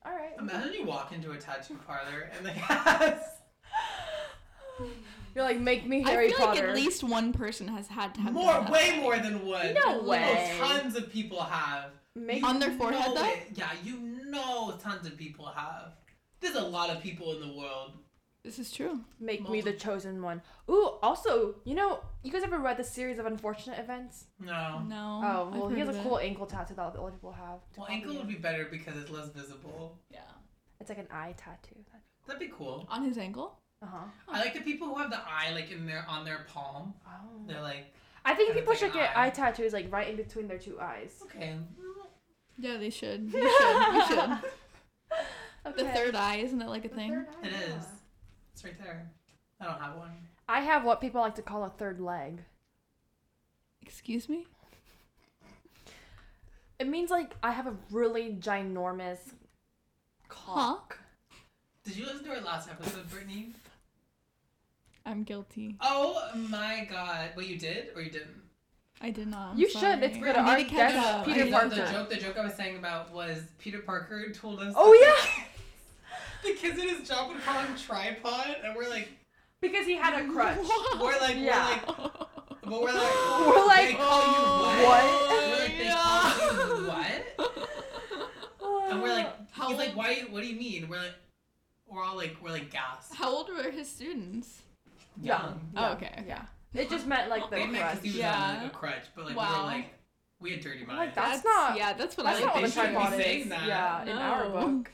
[SPEAKER 2] All right.
[SPEAKER 1] Imagine you walk into a tattoo parlor and they <laughs> has
[SPEAKER 2] You're like make me Harry
[SPEAKER 3] I feel
[SPEAKER 2] Potter.
[SPEAKER 3] like at least one person has had to have
[SPEAKER 1] more,
[SPEAKER 3] done that.
[SPEAKER 1] way more than one.
[SPEAKER 2] No
[SPEAKER 1] You know
[SPEAKER 2] way.
[SPEAKER 1] Tons of people have.
[SPEAKER 2] make
[SPEAKER 1] You
[SPEAKER 3] On their forehead,
[SPEAKER 1] know
[SPEAKER 3] though?
[SPEAKER 1] it. Yeah, you know tons of people have. There's a lot of people in the world.
[SPEAKER 3] This is true.
[SPEAKER 2] make me the chosen one. Ooh, also, you know, you guys ever read the series of unfortunate events?
[SPEAKER 1] No.
[SPEAKER 3] No.
[SPEAKER 2] Oh,
[SPEAKER 3] I've
[SPEAKER 2] well, he has a cool
[SPEAKER 3] it.
[SPEAKER 2] ankle tattoo that other people have.
[SPEAKER 1] Well, ankle would be better because it's less visible.
[SPEAKER 3] Yeah.
[SPEAKER 2] It's like an eye tattoo.
[SPEAKER 1] That'd be cool.
[SPEAKER 3] On his ankle.
[SPEAKER 2] Uh huh.
[SPEAKER 1] I like the people who have the eye like in their on their palm.
[SPEAKER 2] Oh.
[SPEAKER 1] They're like,
[SPEAKER 2] I think
[SPEAKER 1] And
[SPEAKER 2] people
[SPEAKER 1] it's like
[SPEAKER 2] should get
[SPEAKER 1] eye.
[SPEAKER 2] eye tattoos like right in between their two eyes.
[SPEAKER 1] okay.
[SPEAKER 3] Yeah, they should. <laughs> We should. We should. <laughs> The third eye, isn't it like a
[SPEAKER 2] The
[SPEAKER 3] thing?
[SPEAKER 2] third eye,
[SPEAKER 1] It
[SPEAKER 2] yeah.
[SPEAKER 1] is. It's right there. I don't have one.
[SPEAKER 2] I have what people like to call a third leg.
[SPEAKER 3] Excuse me.
[SPEAKER 2] It means like I have a really ginormous cock.
[SPEAKER 1] Did you listen to our last episode, Britney?
[SPEAKER 3] I'm guilty.
[SPEAKER 1] Oh my god. Wait, you did or you didn't?
[SPEAKER 3] I did not. I'm
[SPEAKER 2] You should, it's good.
[SPEAKER 3] I
[SPEAKER 2] Our
[SPEAKER 3] need to catch
[SPEAKER 2] guest. Peter
[SPEAKER 1] the,
[SPEAKER 2] Parker.
[SPEAKER 1] The joke, the joke I was saying about was Peter Parker told us.
[SPEAKER 2] Oh,
[SPEAKER 1] that <laughs> <laughs> The kids in his job would call him tripod, and we're like,
[SPEAKER 2] Because he had a crutch. <laughs>
[SPEAKER 1] we're like,
[SPEAKER 2] Yeah.
[SPEAKER 1] we're like, but we're like, <laughs> oh,
[SPEAKER 2] We're like,
[SPEAKER 1] they call you oh, what?
[SPEAKER 2] what?
[SPEAKER 1] We're like, they call <laughs> you what? And we're like,
[SPEAKER 3] How
[SPEAKER 1] he's like,
[SPEAKER 3] old-
[SPEAKER 1] why? What do you mean? We're like, we're all like, we're like gas.
[SPEAKER 3] How old were his students?
[SPEAKER 2] young.
[SPEAKER 3] Oh, okay.
[SPEAKER 2] Yeah. It just meant like the
[SPEAKER 1] They meant 'cause
[SPEAKER 2] crutch.
[SPEAKER 1] he was
[SPEAKER 3] Yeah.
[SPEAKER 1] on like a crutch, but like we
[SPEAKER 3] Wow.
[SPEAKER 1] were like, we had dirty
[SPEAKER 2] I'm
[SPEAKER 1] minds.
[SPEAKER 2] like, That's not-
[SPEAKER 3] Yeah, that's what
[SPEAKER 2] That's
[SPEAKER 3] I
[SPEAKER 2] not
[SPEAKER 1] they
[SPEAKER 2] what a
[SPEAKER 1] shouldn't be
[SPEAKER 2] tripod
[SPEAKER 1] saying
[SPEAKER 2] is.
[SPEAKER 1] that.
[SPEAKER 2] Yeah, in our
[SPEAKER 3] No.
[SPEAKER 2] book.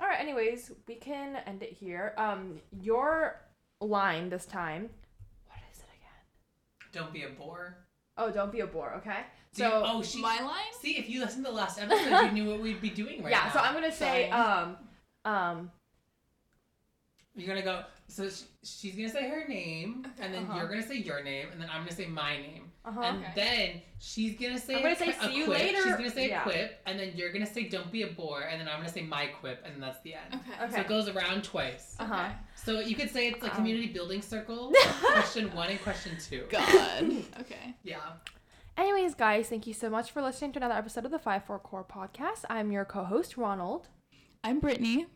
[SPEAKER 2] All right. Anyways, we can end it here. Um, your line this time. What is it again?
[SPEAKER 1] Don't be a bore.
[SPEAKER 2] Oh, don't be a bore. Okay.
[SPEAKER 1] Do you-
[SPEAKER 2] So
[SPEAKER 1] oh, she.
[SPEAKER 3] My line?
[SPEAKER 1] See, if you listened to the last episode, you knew what we'd be doing right
[SPEAKER 2] yeah. <laughs>
[SPEAKER 1] now. Yeah.
[SPEAKER 2] So I'm gonna say
[SPEAKER 3] Sorry.
[SPEAKER 2] um um
[SPEAKER 1] You're gonna go. So sh- she's gonna say her name, and then
[SPEAKER 2] Uh-huh.
[SPEAKER 1] you're gonna say your name, and then I'm gonna say my name,
[SPEAKER 2] uh huh.
[SPEAKER 1] and
[SPEAKER 3] Okay.
[SPEAKER 1] then she's gonna say.
[SPEAKER 2] I'm gonna
[SPEAKER 1] a
[SPEAKER 2] say,
[SPEAKER 1] qui- a
[SPEAKER 2] "See you
[SPEAKER 1] quip.
[SPEAKER 2] later."
[SPEAKER 1] She's gonna say
[SPEAKER 2] Yeah.
[SPEAKER 1] a quip, and then you're gonna say "Don't be a bore," and then I'm gonna say my quip, and then that's the end.
[SPEAKER 3] Okay.
[SPEAKER 2] Okay.
[SPEAKER 1] So it goes around twice.
[SPEAKER 2] Uh huh.
[SPEAKER 1] So you could say it's a
[SPEAKER 2] Um.
[SPEAKER 1] community building circle. <laughs> question one and question two.
[SPEAKER 3] God. <laughs> Okay.
[SPEAKER 1] Yeah.
[SPEAKER 2] Anyways, guys, thank you so much for listening to another episode of the Five Four Core podcast. I'm your co-host Ronald.
[SPEAKER 3] I'm Britney.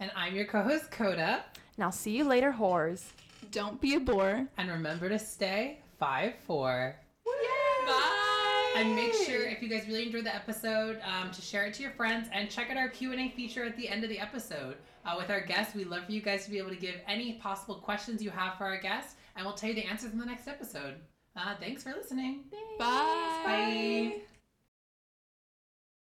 [SPEAKER 1] And I'm your co-host Coda.
[SPEAKER 2] Now, see you later, whores.
[SPEAKER 3] Don't be a bore.
[SPEAKER 1] And remember to stay five four.
[SPEAKER 3] Bye.
[SPEAKER 1] And make sure if you guys really enjoyed the episode, um, to share it to your friends and check out our Q and A feature at the end of the episode uh, with our guests. We'd love for you guys to be able to give any possible questions you have for our guests, and we'll tell you the answers in the next episode. Uh, thanks for listening.
[SPEAKER 3] Bye.
[SPEAKER 1] Bye.